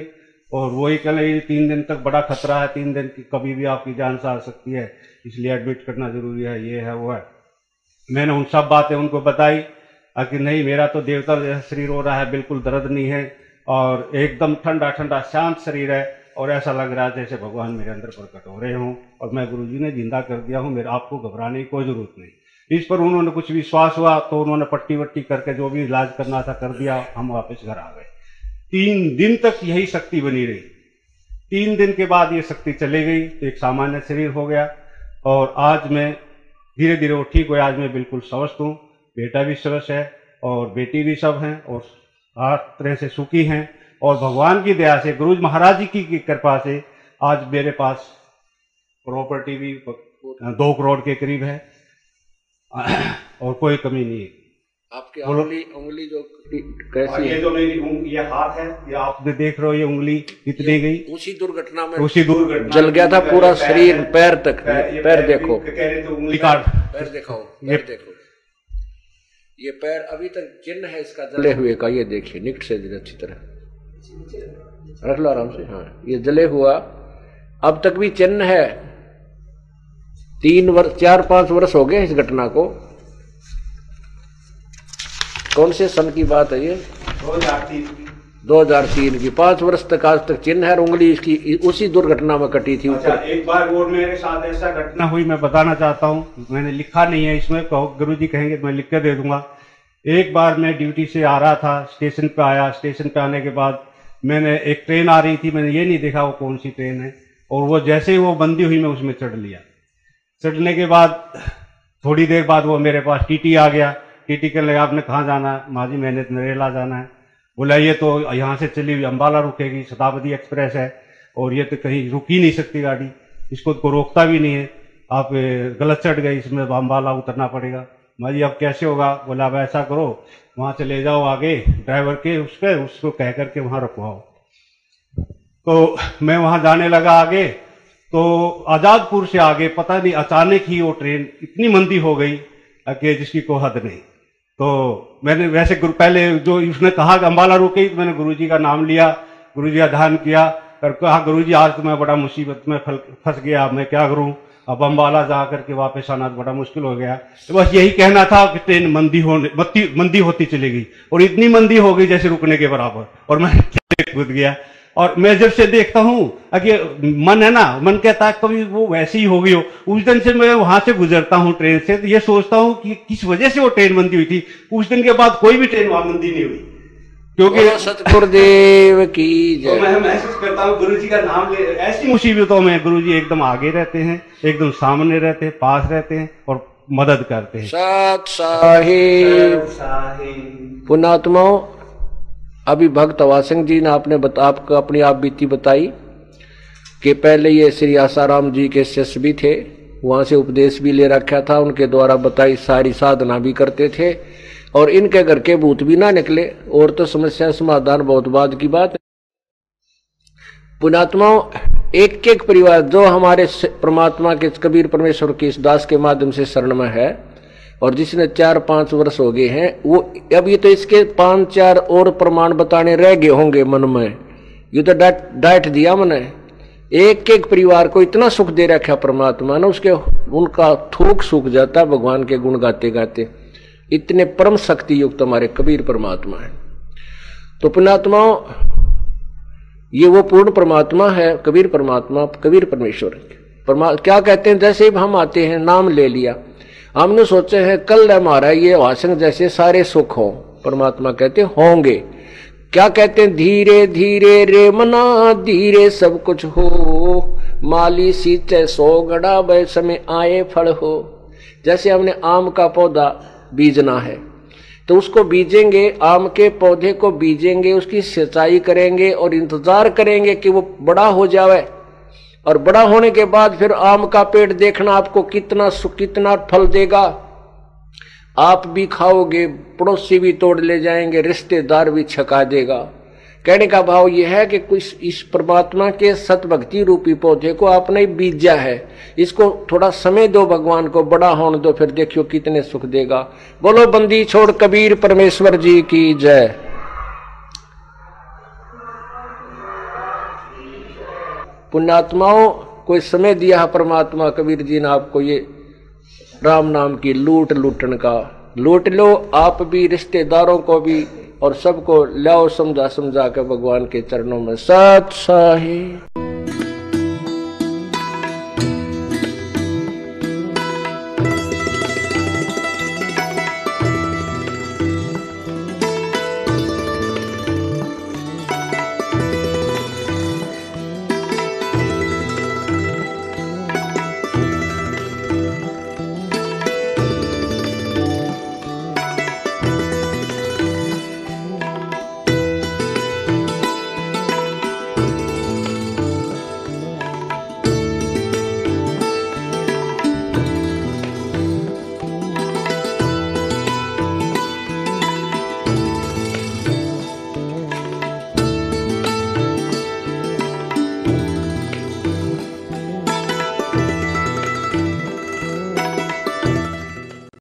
[SPEAKER 3] और वही कहने लगे, तीन दिन तक बड़ा खतरा है, तीन दिन की कभी भी आपकी जान से आ सकती है, इसलिए एडमिट करना ज़रूरी है, ये है, वो है। मैंने उन सब बातें उनको बताई कि नहीं, मेरा तो देवता जैसा शरीर हो रहा है, बिल्कुल दर्द नहीं है, और एकदम ठंडा ठंडा, शांत शरीर है, और ऐसा लग रहा है जैसे भगवान मेरे अंदर प्रकट हो रहे हों, और मैं गुरु जी ने ज़िंदा कर दिया हूँ, मेरे आपको घबराने की कोई ज़रूरत नहीं। इस पर उन्होंने कुछ विश्वास हुआ तो उन्होंने पट्टी वट्टी करके जो भी इलाज करना था कर दिया, हम वापस घर आ गए। तीन दिन तक यही शक्ति बनी रही। तीन दिन के बाद ये शक्ति चली गई तो एक सामान्य शरीर हो गया, और आज मैं धीरे धीरे वो ठीक हुआ आज मैं बिल्कुल स्वस्थ हूँ। बेटा भी स्वस्थ है, और बेटी भी सब हैं, और हर तरह से सुखी हैं, और भगवान की दया से, गुरुज महाराज जी की कृपा से आज मेरे पास प्रॉपर्टी भी, दो करोड़ के करीब है। और कोई कमी नहीं है।
[SPEAKER 1] आपकी उंगली उंगली जो
[SPEAKER 3] कैसी ये जो मेरी ये हाथ है ये आप देख रहे हो ये उंगली इतनी गई?
[SPEAKER 1] उसी दुर्घटना में
[SPEAKER 3] उसी दुर्घटना
[SPEAKER 1] जल गया था पूरा शरीर पैर तक। पैर देखो।
[SPEAKER 3] उंगली काट
[SPEAKER 1] पैर देखो ये देखो। ये पैर अभी तक चिन्ह है इसका जले हुए का। ये देखिए निकट से अच्छी तरह। रख लो आराम से हाँ ये जले हुआ। अब तक भी चिन्ह है। तीन वर्ष चार पाँच वर्ष हो गए इस घटना को। कौन से सन की बात है ये? दो हज़ार तीन की। पाँच वर्ष तक आज तक चिन्ह है उंगली इसकी उसी दुर्घटना में कटी थी
[SPEAKER 3] अच्छा, एक बार और मेरे साथ ऐसा घटना हुई मैं बताना चाहता हूँ। मैंने लिखा नहीं है इसमें गुरु जी कहेंगे मैं लिख कर दे दूँगा। एक बार मैं ड्यूटी से आ रहा था स्टेशन पे आया। स्टेशन पे आने के बाद मैंने एक ट्रेन आ रही थी मैंने ये नहीं देखा वो कौन सी ट्रेन है। और वो जैसे ही वो बंदी हुई मैं उसमें चढ़ लिया। चढ़ने के बाद, थोड़ी देर बाद वो मेरे पास टीटी आ गया। टीटी के लिए आपने कहाँ जाना है? माजी मैंने नरेला जाना है। बोला, ये तो यहाँ से चली हुई अम्बाला रुकेगी, शताब्दी एक्सप्रेस है, और ये तो कहीं रुक ही नहीं सकती गाड़ी। इसको को रोकता भी नहीं है। आप गलत चढ़ गए, इसमें अम्बाला उतरना पड़ेगा। माँ जी, अब कैसे होगा? बोला, अब ऐसा करो, वहाँ से ले जाओ आगे, ड्राइवर के उस पर उसको कह करके वहाँ रुकवाओ। तो मैं वहाँ जाने लगा आगे। तो आजादपुर से आगे पता नहीं, अचानक ही वो ट्रेन इतनी मंदी हो गई कि जिसकी कोई हद नहीं। तो मैंने वैसे गुरु, पहले जो उसने कहा कि अम्बाला रुके तो मैंने गुरुजी का नाम लिया, गुरुजी का ध्यान किया और कहा, गुरुजी, आज तो मैं बड़ा मुसीबत में फंस गया मैं क्या करूँ? अब अम्बाला जा करके वापस आना बड़ा मुश्किल हो गया। तो बस यही कहना था कि ट्रेन मंदी होने, मंदी होती चली गई। और इतनी मंदी हो गई जैसे रुकने के बराबर। और मैं कूद गया। और मैं जब से देखता हूँ अगर मन है ना मन कहता है कभी वो वैसे ही हो गई हो। उस दिन से मैं वहाँ से गुजरता हूँ ट्रेन से तो ये सोचता हूँ कि किस वजह से वो ट्रेन बंदी हुई थी। उस दिन के बाद कोई भी ट्रेन वहाँ बंदी नहीं हुई।
[SPEAKER 1] क्योंकि सतगुरुदेव की
[SPEAKER 3] तो मैं महसूस करता हूँ गुरु जी का नाम ले ऐसी मुसीबतों में गुरु जी एकदम आगे रहते हैं एकदम सामने रहते हैं पास रहते हैं और मदद करते हैं।
[SPEAKER 1] सत साहिब। पुणात्माओं अभी भक्त सिंह जी ने आपने बता, आपको अपनी आप बीती बताई कि पहले ये श्री आसाराम जी के शिष्य भी थे, वहाँ से उपदेश भी ले रखा था, उनके द्वारा बताई सारी साधना भी करते थे, और इनके घर के भूत भी ना निकले। और तो समस्या समाधान बहुत बाद की बात पुणात्माओं एक एक परिवार, जो हमारे परमात्मा के, कबीर परमेश्वर के इस दास के माध्यम से शरण में है और जिसने चार पाँच वर्ष हो गए हैं, वो अब ये तो इसके पाँच चार और प्रमाण बताने रह गए होंगे मन में। ये तो डाट, डांट दिया मैंने एक एक परिवार को इतना सुख दे रखा परमात्मा ने, उसके, उनका थूक सूख जाता भगवान के गुण गाते गाते। इतने परम शक्ति युक्त हमारे कबीर परमात्मा है। तो पुणात्माओं, ये वो पूर्ण परमात्मा है, कबीर परमात्मा, कबीर परमेश्वर। परमा, क्या कहते हैं? जैसे ही हम आते हैं, नाम ले लिया। हमने सोचे हैं, कल हमारा ये वासन जैसे सारे सुख हो। परमात्मा कहते होंगे। क्या कहते हैं? धीरे धीरे रे मना, धीरे सब कुछ हो। माली सींचे सो गड़ा, वह समय आए फल हो। जैसे हमने आम का पौधा बीजना है तो उसको बीजेंगे, आम के पौधे को बीजेंगे, उसकी सिंचाई करेंगे और इंतज़ार करेंगे कि वो बड़ा हो जाए और बड़ा होने के बाद फिर आम का पेड़ देखना आपको कितना कितना फल देगा। आप भी खाओगे, पड़ोसी भी तोड़ ले जाएँगे, रिश्तेदार भी छका देगा। कहने का भाव यह है कि कुछ इस परमात्मा के सतभक्ति रूपी पौधे को आपने बीजा है। इसको थोड़ा समय दो भगवान को, बड़ा होने दो, फिर देखियो कितने सुख देगा। बोलो, बंदी छोड़ कबीर परमेश्वर जी की जय। पुण्यात्माओं को समय दिया है परमात्मा, कबीर जी ने आपको ये राम नाम की लूट लूटन का। लूट लो, आप भी, रिश्तेदारों को भी, और सबको लाओ समझा समझा के भगवान के चरणों में सत साही।